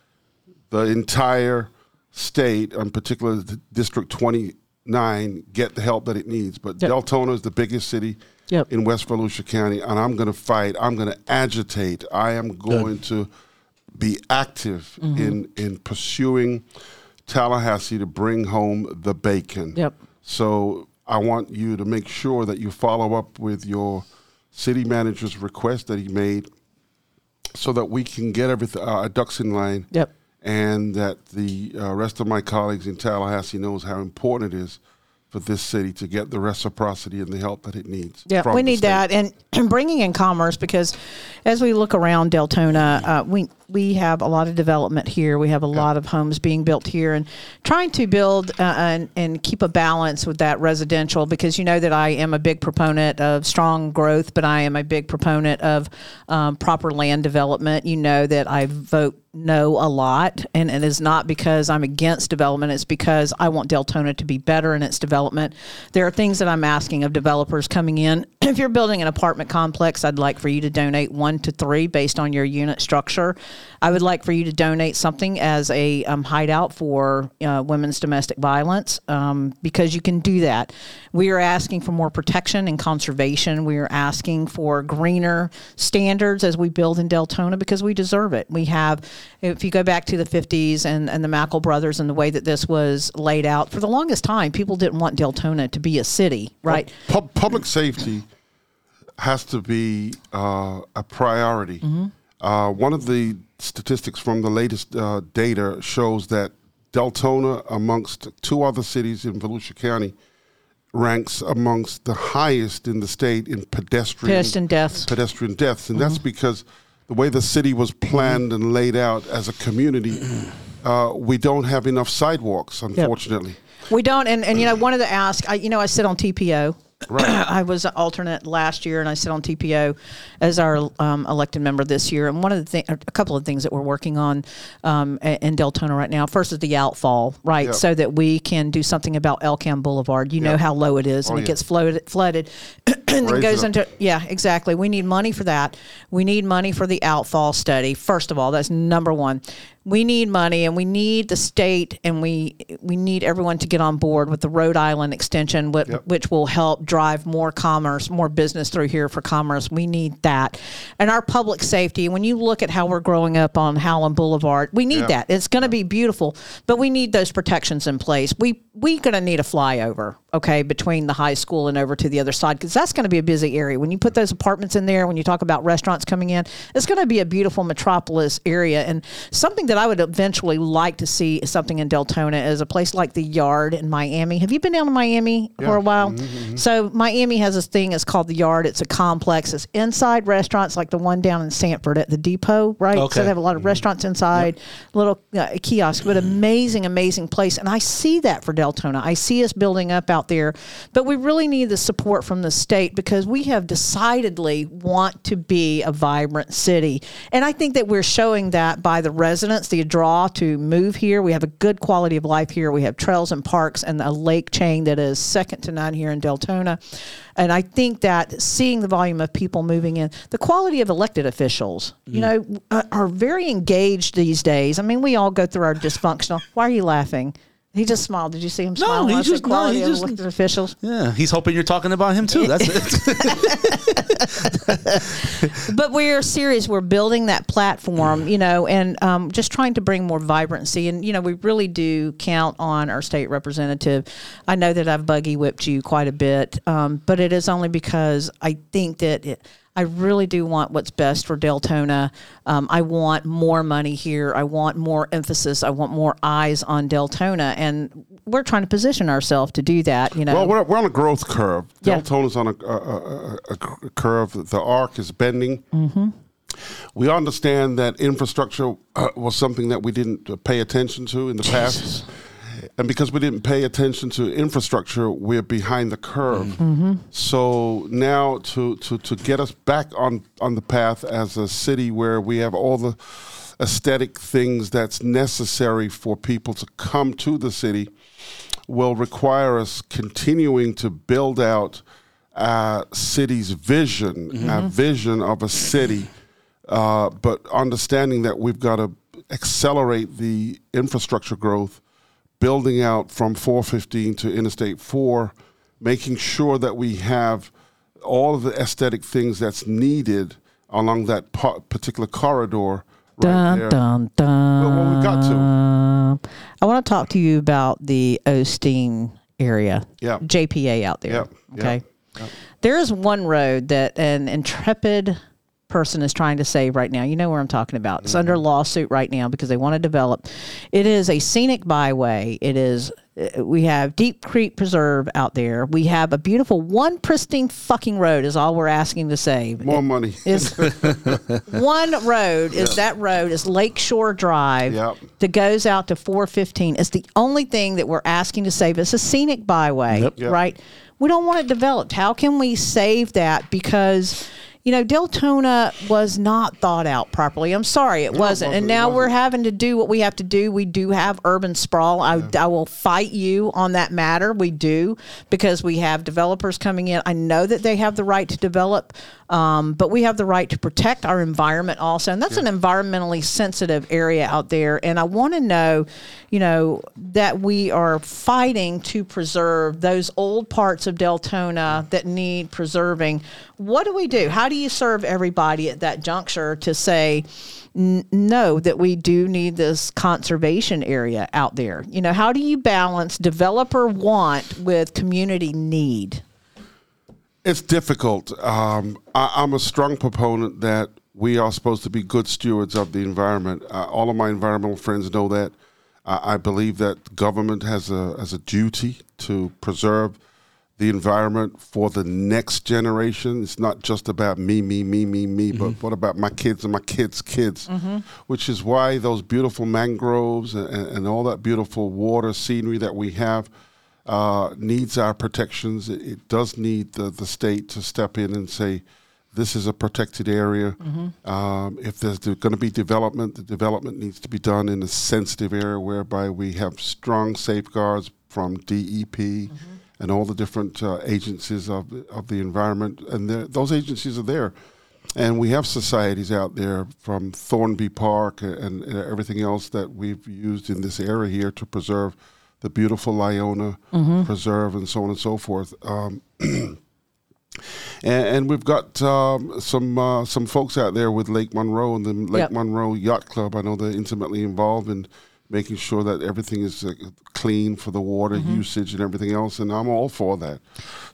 the entire state, in particular District 29, get the help that it needs. But Yep. Deltona is the biggest city Yep. in West Volusia County, and I'm going to fight. I'm going to agitate. I am going to be active Mm-hmm. in in pursuing Tallahassee to bring home the bacon. Yep. So I want you to make sure that you follow up with your city manager's request that he made, so that we can get everything uh, ducks in line Yep. and that the uh, rest of my colleagues in Tallahassee knows how important it is for this city to get the reciprocity and the help that it needs. Yeah, we need state. that, and, and bringing in commerce because as we look around Deltona, uh, we we have a lot of development here. We have a lot of homes being built here, and trying to build uh, and and keep a balance with that residential because you know that I am a big proponent of strong growth, but I am a big proponent of um, proper land development. You know that I vote no a lot, and it is not because I'm against development. It's because I want Deltona to be better in its development. There are things that I'm asking of developers coming in. If you're building an apartment complex, I'd like for you to donate one to three based on your unit structure. I would like for you to donate something as a um, hideout for uh, women's domestic violence um, because you can do that. We are asking for more protection and conservation. We are asking for greener standards as we build in Deltona because we deserve it. We have, if you go back to the 50s and, and the Mackle brothers and the way that this was laid out, for the longest time, people didn't want Deltona to be a city, right? Pub- public safety has to be uh, a priority. Mm-hmm. Uh, one of the statistics from the latest uh, data shows that Deltona, amongst two other cities in Volusia County, ranks amongst the highest in the state in pedestrian Pedestrian deaths. pedestrian deaths, and that's because the way the city was planned and laid out as a community, uh, we don't have enough sidewalks, unfortunately. We don't, and, and you know, one of the ask, I, you know, I sit on TPO. Right. I was an alternate last year, and I sit on TPO as our um, elected member this year. And one of the thing, a couple of things that we're working on um, in Deltona right now. First is the outfall, right, Yep. so that we can do something about Elkcam Boulevard. You know how low it is, and Oh, it yeah. gets flooded, flooded, and it goes into yeah, exactly. We need money for that. We need money for the outfall study. First of all, that's number one. We need money, and we need the state, and we we need everyone to get on board with the Rhode Island extension, which, Yep. which will help drive more commerce, more business through here for commerce. We need that, and our public safety. When you look at how we're growing up on Howland Boulevard, we need that. It's going to be beautiful, but we need those protections in place. We we going to need a flyover, okay, between the high school and over to the other side because that's going to be a busy area. When you put those apartments in there, when you talk about restaurants coming in, it's going to be a beautiful metropolis area. And something that I would eventually like to see is something in Deltona is a place like the Yard in Miami. Have you been down to Miami for a while? Mm-hmm, mm-hmm. So Miami has this thing. It's called the Yard. It's a complex. It's inside restaurants like the one down in Sanford at the depot, right? Okay. So they have a lot of mm-hmm. restaurants inside, little uh, kiosks, but amazing, amazing place. And I see that for Deltona. I see us building up out there, but we really need the support from the state because we have decidedly want to be a vibrant city. And I think that we're showing that by the residents, the draw to move here. We have a good quality of life here. We have trails and parks and a lake chain that is second to none here in Deltona. And I think that seeing the volume of people moving in, the quality of elected officials, you know, uh, are very engaged these days. I mean, we all go through our dysfunctional. Why are you laughing? He just smiled. Did you see him smile? No, he when I just- no, quality he just- elected officials. Yeah, he's hoping you're talking about him too. That's it. but we're serious. We're building that platform, you know, and um, just trying to bring more vibrancy. And you know, we really do count on our state representative. I know that I've buggy whipped you quite a bit, um, but it is only because I think that. It, I really do want what's best for Deltona. Um, I want more money here. I want more emphasis. I want more eyes on Deltona, and we're trying to position ourselves to do that. You know, Well, we're, we're on a growth curve. Yeah. Deltona's on a, a, a, a, curve. The arc is bending. Mm-hmm. We understand that infrastructure uh, was something that we didn't uh, pay attention to in the past. And because we didn't pay attention to infrastructure, we're behind the curve. Mm-hmm. So now, to, to, to get us back on, on the path as a city where we have all the aesthetic things that's necessary for people to come to the city, will require us continuing to build out our city's vision, our vision of a city, uh, but understanding that we've got to accelerate the infrastructure growth, building out from 415 to Interstate 4, making sure that we have all of the aesthetic things that's needed along that particular corridor right Dun, there. dun, dun. Well, we've got to. I want to talk to you about the Osteen area, Yeah. JPA out there. Yep, yep, Okay. There is one road that an intrepid person is trying to save right now. You know where I'm talking about. It's under lawsuit right now because they want to develop. It is a scenic byway. It is. uh, We have Deep Creek Preserve out there. We have a beautiful one pristine fucking road. Is all we're asking to save. More money. Is one road is that road is Lakeshore Drive Yep. that goes out to 415. It's the only thing that we're asking to save. It's a scenic byway, Yep. right? We don't want it developed. How can we save that? Because you know, Deltona was not thought out properly. I'm sorry, it wasn't. And wasn't. Now we're having to do what we have to do. We do have urban sprawl. I, I will fight you on that matter. We do because we have developers coming in. I know that they have the right to develop, um, but we have the right to protect our environment also. And that's an environmentally sensitive area out there. And I want to know, you know, that we are fighting to preserve those old parts of Deltona that need preserving. What do we do? How do you serve everybody at that juncture to say, no, that we do need this conservation area out there? You know, how do you balance developer want with community need? It's difficult. Um, I, I'm a strong proponent that we are supposed to be good stewards of the environment. Uh, all of my environmental friends know that. I I believe that government has a has a duty to preserve the environment for the next generation. It's not just about me, me, me, me, me, but what about my kids and my kids' kids? Which is why those beautiful mangroves and, and all that beautiful water scenery that we have uh, needs our protections. It, it does need the, the state to step in and say, this is a protected area. Um, if there's going to be development, the development needs to be done in a sensitive area whereby we have strong safeguards from DEP and all the different uh, agencies of the, of the environment. And those agencies are there. And we have societies out there from Thornby Park and, and everything else that we've used in this area here to preserve the beautiful Lyonia Preserve and so on and so forth. Um, and, and we've got um, some uh, some folks out there with Lake Monroe and the Lake Yep. Monroe Yacht Club. I know they're intimately involved in making sure that everything is uh, clean for the water Mm-hmm. usage and everything else, and I'm all for that.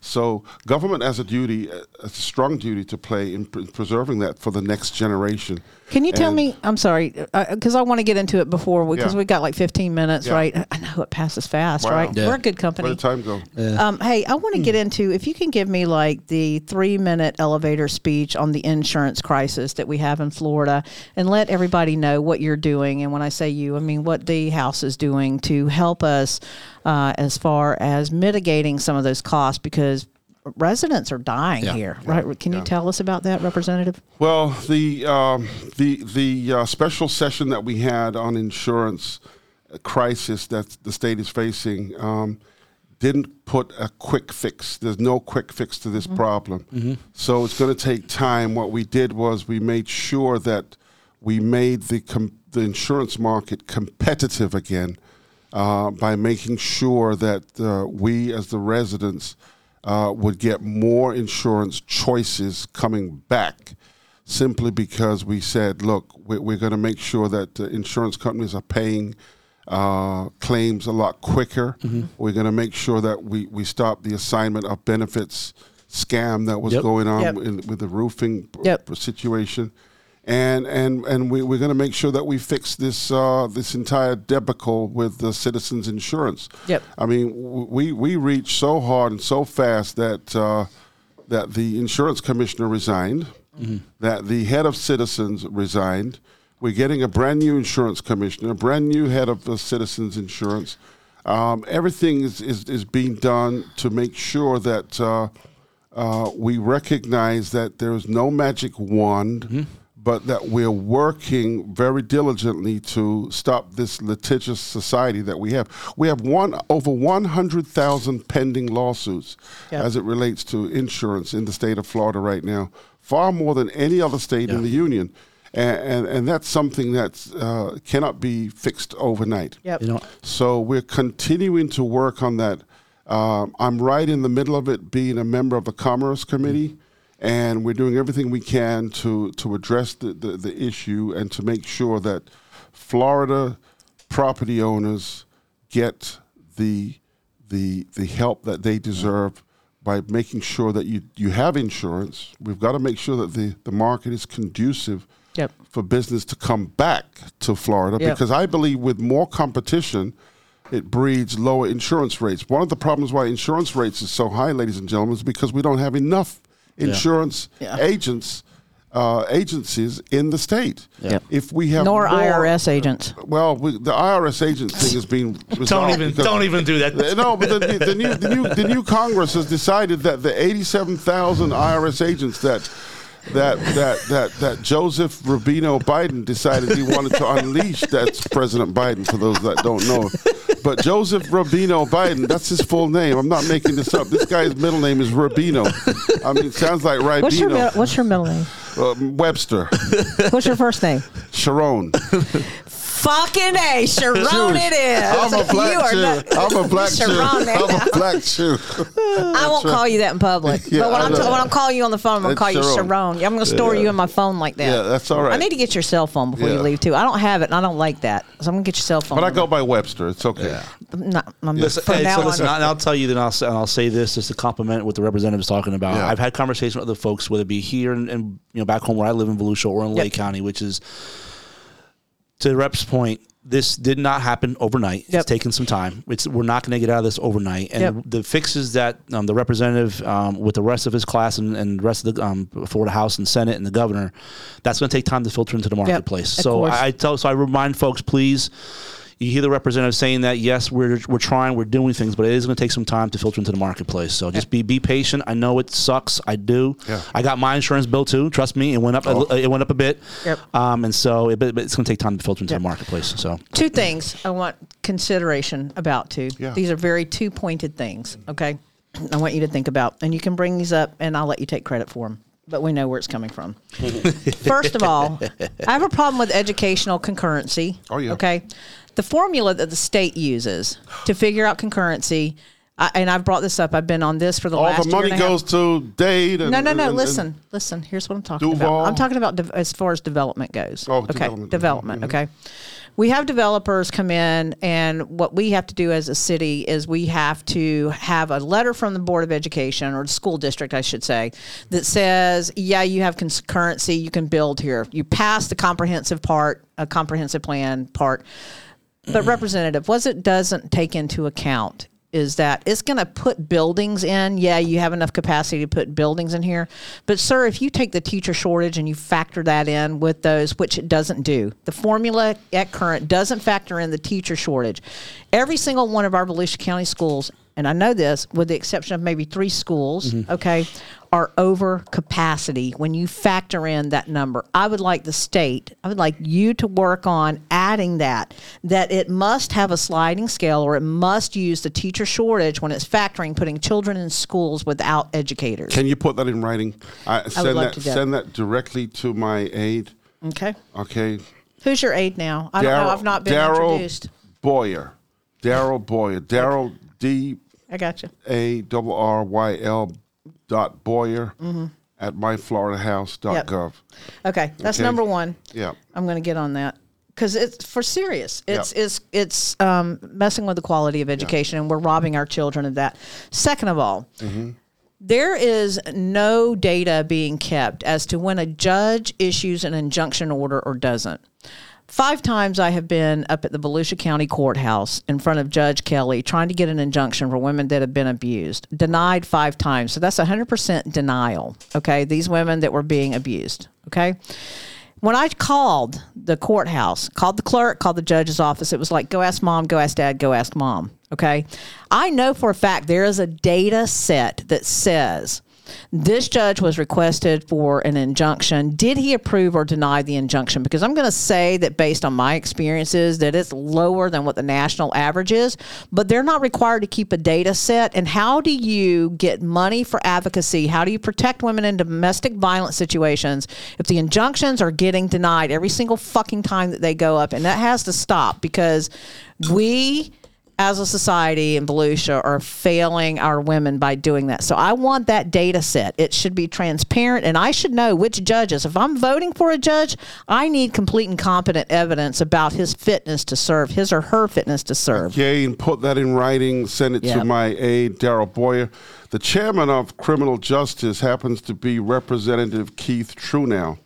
So government has a duty, a strong duty to play in pre- preserving that for the next generation. Can you tell And- me? I'm sorry, because I want to get into it before because Yeah. we got like 15 minutes, Yeah. right? I know it passes fast, Wow. right? Yeah. We're a good Where company. did time go? Um, hey, I want to get into if you can give me like the three minute elevator speech on the insurance crisis that we have in Florida and let everybody know what you're doing. And when I say you, I mean what the House is doing to help us uh, as far as mitigating some of those costs because residents are dying Yeah. here, right? Can you tell us about that, Representative? Well, the um, the the uh, special session that we had on insurance crisis that the state is facing um, didn't put a quick fix. There's no quick fix to this problem. So it's going to take time. What we did was we made sure that we made the com- the insurance market competitive again uh, by making sure that uh, we, as the residents, uh, would get more insurance choices coming back simply because we said, look, we're, we're going to make sure that uh, insurance companies are paying uh, claims a lot quicker. We're going to make sure that we, we stop the assignment of benefits scam that was Yep. going on Yep. in, with the roofing Yep. situation. And and and we, we're going to make sure that we fix this uh, this entire debacle with the citizens insurance. Yep. I mean, we we reached so hard and so fast that uh, that the insurance commissioner resigned, that the head of citizens resigned. We're getting a brand new insurance commissioner, a brand new head of uh, citizens insurance. Um, everything is, is, is being done to make sure that uh, uh, we recognize that there is no magic wand, but that we're working very diligently to stop this litigious society that we have. We have one over 100,000 pending lawsuits Yep. as it relates to insurance in the state of Florida right now, far more than any other state in the union. And, and, and that's something that uh, cannot be fixed overnight. Yep. You know, So we're continuing to work on that. Um, I'm right in the middle of it, being a member of the Commerce Committee, and we're doing everything we can to to address the, the, the issue and to make sure that Florida property owners get the the the help that they deserve by making sure that you, you have insurance. We've got to make sure that the, the market is conducive Yep. for business to come back to Florida Yep. because I believe with more competition, it breeds lower insurance rates. One of the problems why insurance rates is so high, ladies and gentlemen, is because we don't have enough insurance Yeah. agents, uh, agencies in the state. Yep. If we have Nor more- IRS agents. well, we, the IRS agent thing has been Don't even because- don't even do that. no, but the, the, new, the new the new Congress has decided that the eighty-seven thousand IRS agents that that that that that Joseph Rubino Biden decided he wanted to unleash. That's President Biden. For those that don't know, but Joseph Rubino Biden. That's his full name. I'm not making this up. This guy's middle name is Rubino. I mean, it sounds like What's your mid- What's your middle name? Uh, Webster, What's your first name? Sharon. Fucking A, Sharon it is. I'm a black you are Jew. not- I'm a black Jew. Sharon it. I'm a black Jew. I won't call you that in public. Yeah, but when I I'm, know. when I'm calling you on the phone, I'm going to That's call you Sharon. Sharon. I'm going to store you in my phone like that. Yeah, that's all right. I need to get your cell phone before you leave, too. I don't have it, and I don't like that. So I'm going to get your cell phone. But I go by Webster. It's okay. Not, I'm, Listen, from hey, now so on. listen, and I'll tell you, then I'll, say- and I'll say this just to compliment what the representative's talking about. Yeah. I've had conversations with other folks, whether it be here and, and you know back home where I live in Volusia or in Yep. Lake County, which is to the rep's point. This did not happen overnight. Yep. It's taken some time. It's we're not going to get out of this overnight. And Yep. the fixes that um, the representative, um, with the rest of his class and, and the rest of the um, Florida House and Senate and the governor, that's going to take time to filter into the marketplace. of so. I, I tell so I remind folks, please you hear the representative saying that yes, we're we're trying, we're doing things, but it is going to take some time to filter into the marketplace. So just be be patient. I know it sucks. I do. Yeah. I got my insurance bill too. Trust me, it went up. A, it went up a bit. Yep. Um, and so it, but, but it's going to take time to filter into Yep. the marketplace. So two things I want consideration about too. Yeah. These are very two pointed things. Okay, I want you to think about, and you can bring these up, and I'll let you take credit for them. But we know where it's coming from. First of all, I have a problem with educational concurrency. Oh, yeah. Okay, the formula that the state uses to figure out concurrency, I, and I've brought this up. I've been on this for the All last the year money and a half. goes to Dade. And, No, no, no. and- and- listen, listen. Here's what I'm talking Duval. about. I'm talking about dev- as far as development goes. Oh, okay, development. development. Mhm. Okay. We have developers come in, and what we have to do as a city is we have to have a letter from the Board of Education or the school district, I should say, that says, yeah, you have concurrency, you can build here. You pass the comprehensive part, a comprehensive plan part. But representative, what it doesn't take into account is that it's going to put buildings in. Yeah, you have enough capacity to put buildings in here. But sir, if you take the teacher shortage and you factor that in with those, which it doesn't do, the formula at current doesn't factor in the teacher shortage. Every single one of our Volusia County schools, and I know this, with the exception of maybe three schools, mm-hmm. okay, are over capacity when you factor in that number. I would like the state, I would like you to work on adding that, that it must have a sliding scale or it must use the teacher shortage when it's factoring putting children in schools without educators. Can you put that in writing? I send love that to send that directly to my aide. okay. Okay. Who's your aide now? I don't know. I've not been Daryl introduced. Boyer. Daryl Boyer. Daryl D I got you. A double R Y L dot Boyer at myfloridahouse.gov. Okay. That's Okay. number one. Yeah. I'm going to get on that because it's for serious. It's Yeah. it's it's um, messing with the quality of education, and we're robbing our children of that. Second of all, there is no data being kept as to when a judge issues an injunction order or doesn't. Five times I have been up at the Volusia County Courthouse in front of Judge Kelly trying to get an injunction for women that have been abused. Denied five times. So that's 100% denial. Okay. These women that were being abused. Okay. When I called the courthouse, called the clerk, called the judge's office, it was like, go ask mom, go ask dad, go ask mom. Okay. I know for a fact there is a data set that says this judge was requested for an injunction. Did he approve or deny the injunction? Because I'm going to say that based on my experiences, that it's lower than what the national average is, but they're not required to keep a data set. And how do you get money for advocacy? How do you protect women in domestic violence situations if the injunctions are getting denied every single fucking time that they go up? And that has to stop because we as a society in Volusia are failing our women by doing that. So I want that data set. It should be transparent and I should know which judges. If I'm voting for a judge, I need complete and competent evidence about his fitness to serve, his or her fitness to serve. Okay, and put that in writing, send it Yep. to my aide, Daryl Boyer. The chairman of criminal justice happens to be Representative Keith Truenow.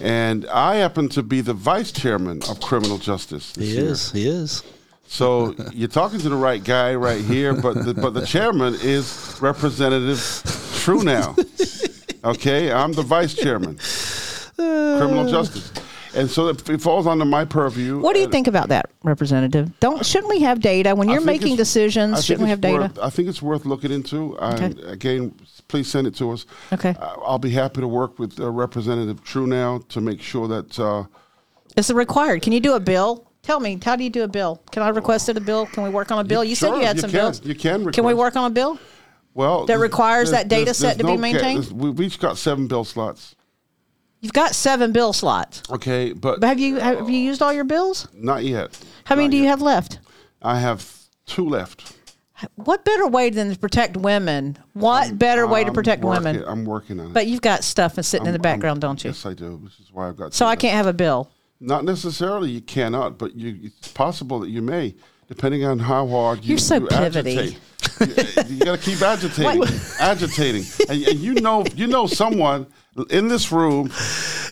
And I happen to be the vice chairman of criminal justice. this He year. is. He is. So you're talking to the right guy right here, but the, but the chairman is Representative Truenow. Okay, I'm the vice chairman, criminal justice, and so it, it falls under my purview. What do you think about that, Representative? Don't shouldn't we have data when you're making it's- I decisions? think Shouldn't we have it's data? worth- I think it's worth looking into. And again, please send it to us. Okay. Uh, I'll be happy to work with uh, Representative Truenow to make sure that. Uh, Is it required? Can you do a bill? Tell me, how do you do a bill? Can I request a bill? Can we work on a bill? You, said sure, you had some can. bills. You can Can we work on a bill? well, That requires that data there's- set to there's be no ca- maintained? we, we've got seven bill slots. You've got seven bill slots. Okay, but But have you have you used all your bills? not yet. How many do you have left? I have two left. What better way than to protect women? What better way to I'm protect working- women? I'm working on it. But you've got stuff and sitting in the I'm- I'm- background, don't you? Yes, I do. Which is why I've got. So I left. can't have a bill. Not necessarily. You cannot, but you, it's possible that you may, depending on how hard you. You're so you pivoty. agitate. you, got to keep agitating, agitating, and, and you know, you know someone in this room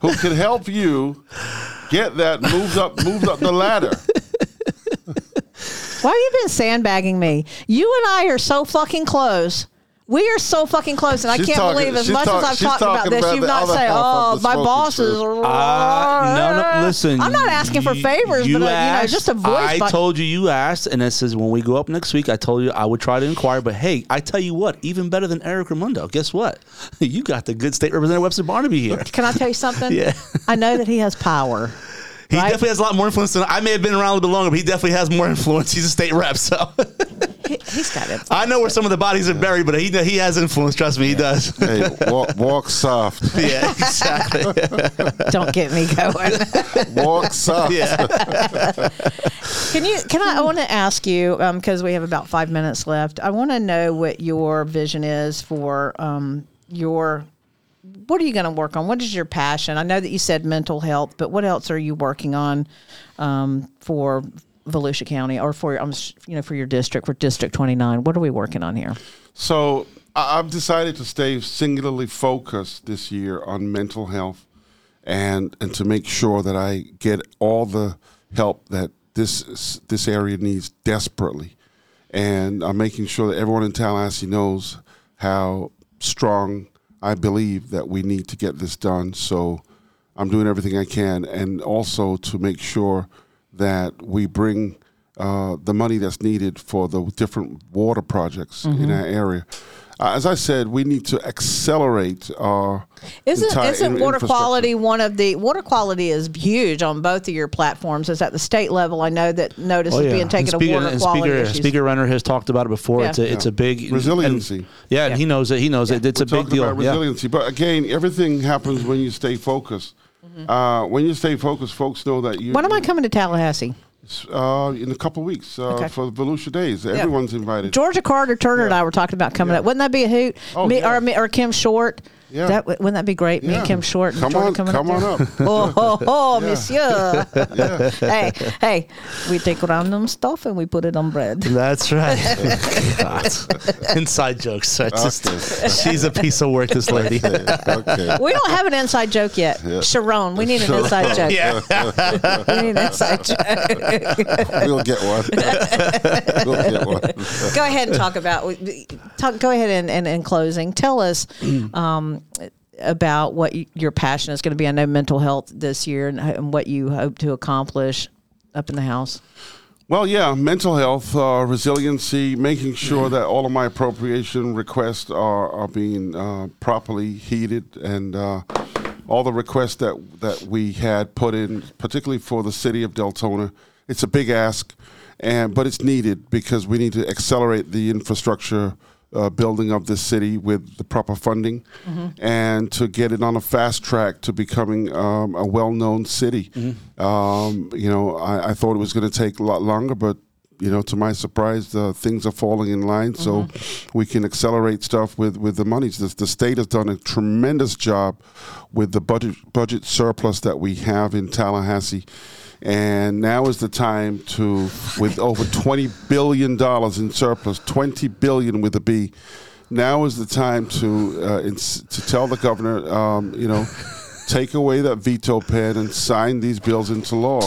who can help you get that moved up, moved up the ladder. Why have you been sandbagging me? You and I are so fucking close. We are so fucking close, and I She's can't talking- believe as she's much talk- as I've talked about talking this, about you've the not other said, half "Oh, of the my smoking bosses." truth. Uh, no, no. Listen, I'm not asking for you- favors, you but uh, you know, asked, just a voice. I by- told you you asked, and it says when we go up next week, I told you I would try to inquire. But hey, I tell you what, even better than Eric Ramundo. Guess what? You got the good state representative Webster Barnaby here. Can I tell you something? Yeah. I know that he has power. He Right. definitely has a lot more influence than I may have been around a little bit longer, but he definitely has more influence. He's a state rep, so He, he's got it. I know where some of the bodies are buried, but he he has influence. Trust me, he does. Hey, walk, walk soft. yeah, exactly. Don't get me going. Walk soft. Yeah. Can you? Can I? I want to ask you because we have about five minutes left. I want to know what your vision is for um, your. What are you going to work on? What is your passion? I know that you said mental health, but what else are you working on um, for Volusia County or for um, you know for your district for District Twenty Nine? What are we working on here? So I've decided to stay singularly focused this year on mental health, and and to make sure that I get all the help that this this area needs desperately, and I'm making sure that everyone in Tallahassee knows how strong I believe that we need to get this done. So I'm doing everything I can, and also to make sure that we bring uh, the money that's needed for the different water projects in our area. Uh, as I said, we need to accelerate our Isn't isn't water quality one of the water quality is huge on both of your platforms? Is at the state level? I know that notice is being Oh, And taken of speaker, water and quality speaker, issues. speaker Renner has talked about it before. Yeah. It's a it's a big Resiliency. and- yeah, and Yeah. he knows it. He knows it. It's We're a big deal. about Yeah. resiliency, but again, everything happens when you stay focused. Uh, when you stay focused, folks know that you. when am I coming to Tallahassee? Uh, in a couple of weeks uh, Okay. for the Volusia Days. Everyone's invited. Georgia Carter Turner and I were talking about coming Yeah. up. Wouldn't that be a hoot? Oh, me, yeah. or, me, or Kim Short. Yeah. That, wouldn't that be great? Me and Kim Short and Come Georgia on- coming come up. on up. Oh, oh, oh Yeah. monsieur. yeah. hey, hey, we take random stuff and we put it on bread. That's right. Inside jokes. That's just- she's a piece of work. This lady. okay. We don't have an inside joke yet. Sharon, we need an inside joke. yeah. We need an inside joke. We'll get one. we'll get one. go ahead and talk about talk, go ahead and, and in closing tell us um, about what you, your passion is going to be i know mental health this year and, and what you hope to accomplish up in the house Well, yeah, mental health, uh, resiliency, making sure that all of my appropriation requests are, are being uh, properly heeded, and uh, all the requests that, that we had put in, particularly for the city of Deltona. It's a big ask, and but it's needed because we need to accelerate the infrastructure uh, building of this city with the proper funding, and to get it on a fast track to becoming um, a well-known city. Um, you know, I, I thought it was going to take a lot longer, but you know, to my surprise, uh, things are falling in line, so we can accelerate stuff with with the monies. The, the state has done a tremendous job with the budget budget surplus that we have in Tallahassee. And now is the time to, with over twenty billion dollars in surplus, twenty billion with a B. Now is the time to uh, ins- to tell the governor, um, you know, take away that veto pen and sign these bills into law.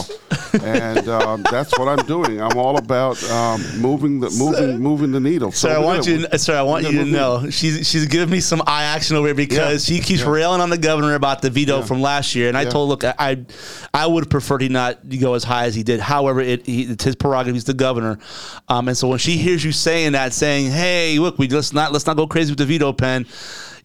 And um, that's what I'm doing. I'm all about um, moving the moving moving the needle. Sir, I want you, to, sir, I want you to know she's she's giving me some eye action over here because Yeah. she keeps Yeah. railing on the governor about the veto Yeah. from last year, and I told look, I I, would preferred he not go as high as he did. However, it he, it's his prerogative. He's the governor, um, and so when she hears you saying that, saying, "Hey, look, we let's not let's not go crazy with the veto pen."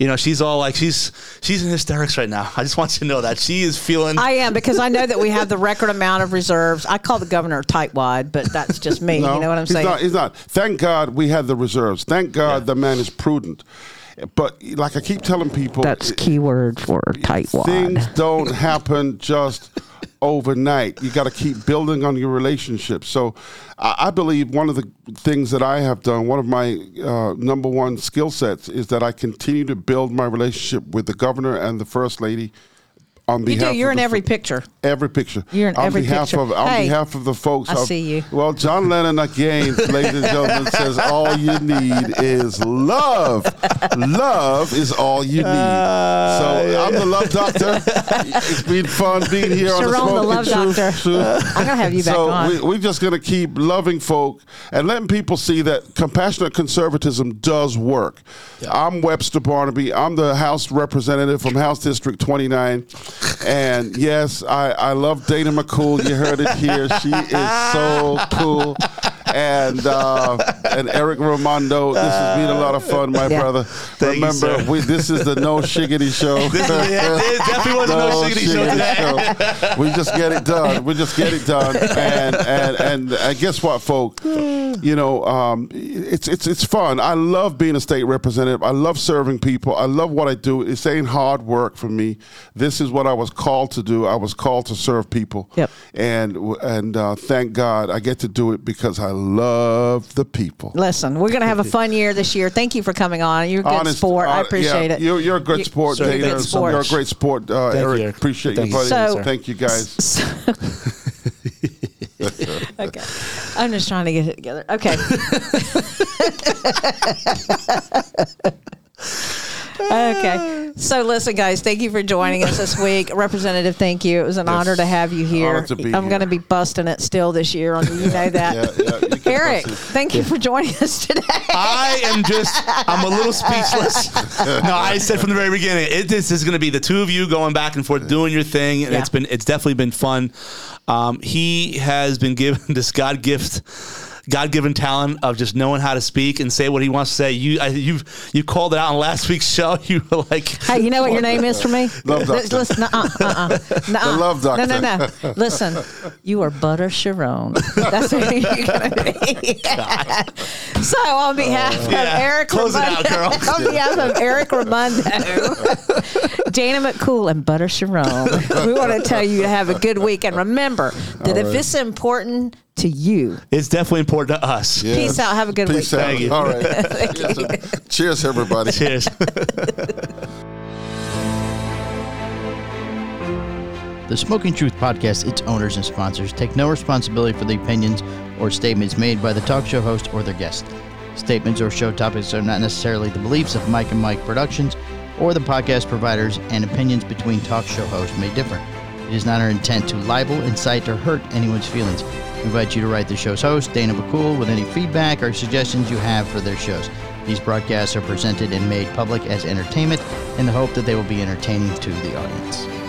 You know, she's all like she's she's in hysterics right now. I just want you to know that she is feeling. I am because I know that we have the record amount of reserves. I call the governor tightwad, but that's just me. No, you know what I'm he's saying? Not, he's not. Thank God we had the reserves. Thank God the man is prudent. But like I keep telling people, that's keyword for tightwad. things don't happen just overnight. You got to keep building on your relationship. So, I, I believe one of the things that I have done, one of my uh, number one skill sets, is that I continue to build my relationship with the governor and the first lady. On You do. You're of in the every fo- picture. Every picture. You're in on every behalf picture. Of, on Hey, behalf of the folks. I of- see you. Well, John Lennon again, ladies and gentlemen, says all you need is love. love is all you need. Uh, so I'm the love doctor. It's been fun being here on the Sharon, the love Truth doctor. Show. I'm gonna have you back so on. We, we're just going to keep loving folk and letting people see that compassionate conservatism does work. I'm Webster Barnaby. I'm the House representative from House District 29. And yes, I, I love Dana McCool. You heard it here. She is so cool. And uh, and Eric Romando. this has been a lot of fun, my Yeah. brother. you, Remember, sir. we, this is the No Shiggity Show. This is- yeah, it definitely was a no shiggity show today. show. We just get it done. We just get it done. And and and, and guess what, folks? You know, um, it's it's it's fun. I love being a state representative. I love serving people. I love what I do. It's ain't hard work for me. This is what I was called to do. I was called to serve people. Yep. And and uh, thank God I get to do it because I love the people. Listen, we're gonna have a fun year this year. Thank you for coming on. You're a good Honest- sport. I hon- appreciate yeah, it. You're, you're a good You- sport, Sir, Dana. thank you so You're a great sport, uh, Thank you, Eric. Eric. Appreciate Thank you, you, buddy. sir. Thank you, guys. okay. I'm just trying to get it together. Okay. okay. So listen, guys, thank you for joining us this week. Representative, thank you. It was an Yes. honor to have you here. To be I'm here. going to be busting it still this year. On you know that. Yeah, yeah, you Eric, thank you for joining us today. I am just, I'm a little speechless. No, I said from the very beginning, it, this is going to be the two of you going back and forth doing your thing, and Yeah. it's been, it's definitely been fun. Um, he has been given this God gift. God-given talent of just knowing how to speak and say what he wants to say. You, I, you, you called it out on last week's show. You were like, Hey, you know what your name is for me? Love Lis- doctor. Listen, uh-uh, uh-uh, nuh-uh. The love No, no, no. Listen, you are Butter Sharon. That's what you're going to be. so, on behalf oh, of Yeah. Eric Close it out, girl. on behalf of Eric Raimondo, Dana McCool, and Butter Sharon, we want to tell you to have a good week. And remember that if it's important to you, it's definitely important to us. Yeah. Peace out. Have a good Peace week. out. Thank you. All right. Cheers, Cheers, everybody. Cheers. The Smoking Truth podcast, its owners and sponsors, take no responsibility for the opinions or statements made by the talk show host or their guest. Statements or show topics are not necessarily the beliefs of Mike and Mike Productions or the podcast providers, and opinions between talk show hosts may differ. It is not our intent to libel, incite, or hurt anyone's feelings. Invite you to write the show's host, Dana McCool, with any feedback or suggestions you have for their shows. These broadcasts are presented and made public as entertainment in the hope that they will be entertaining to the audience.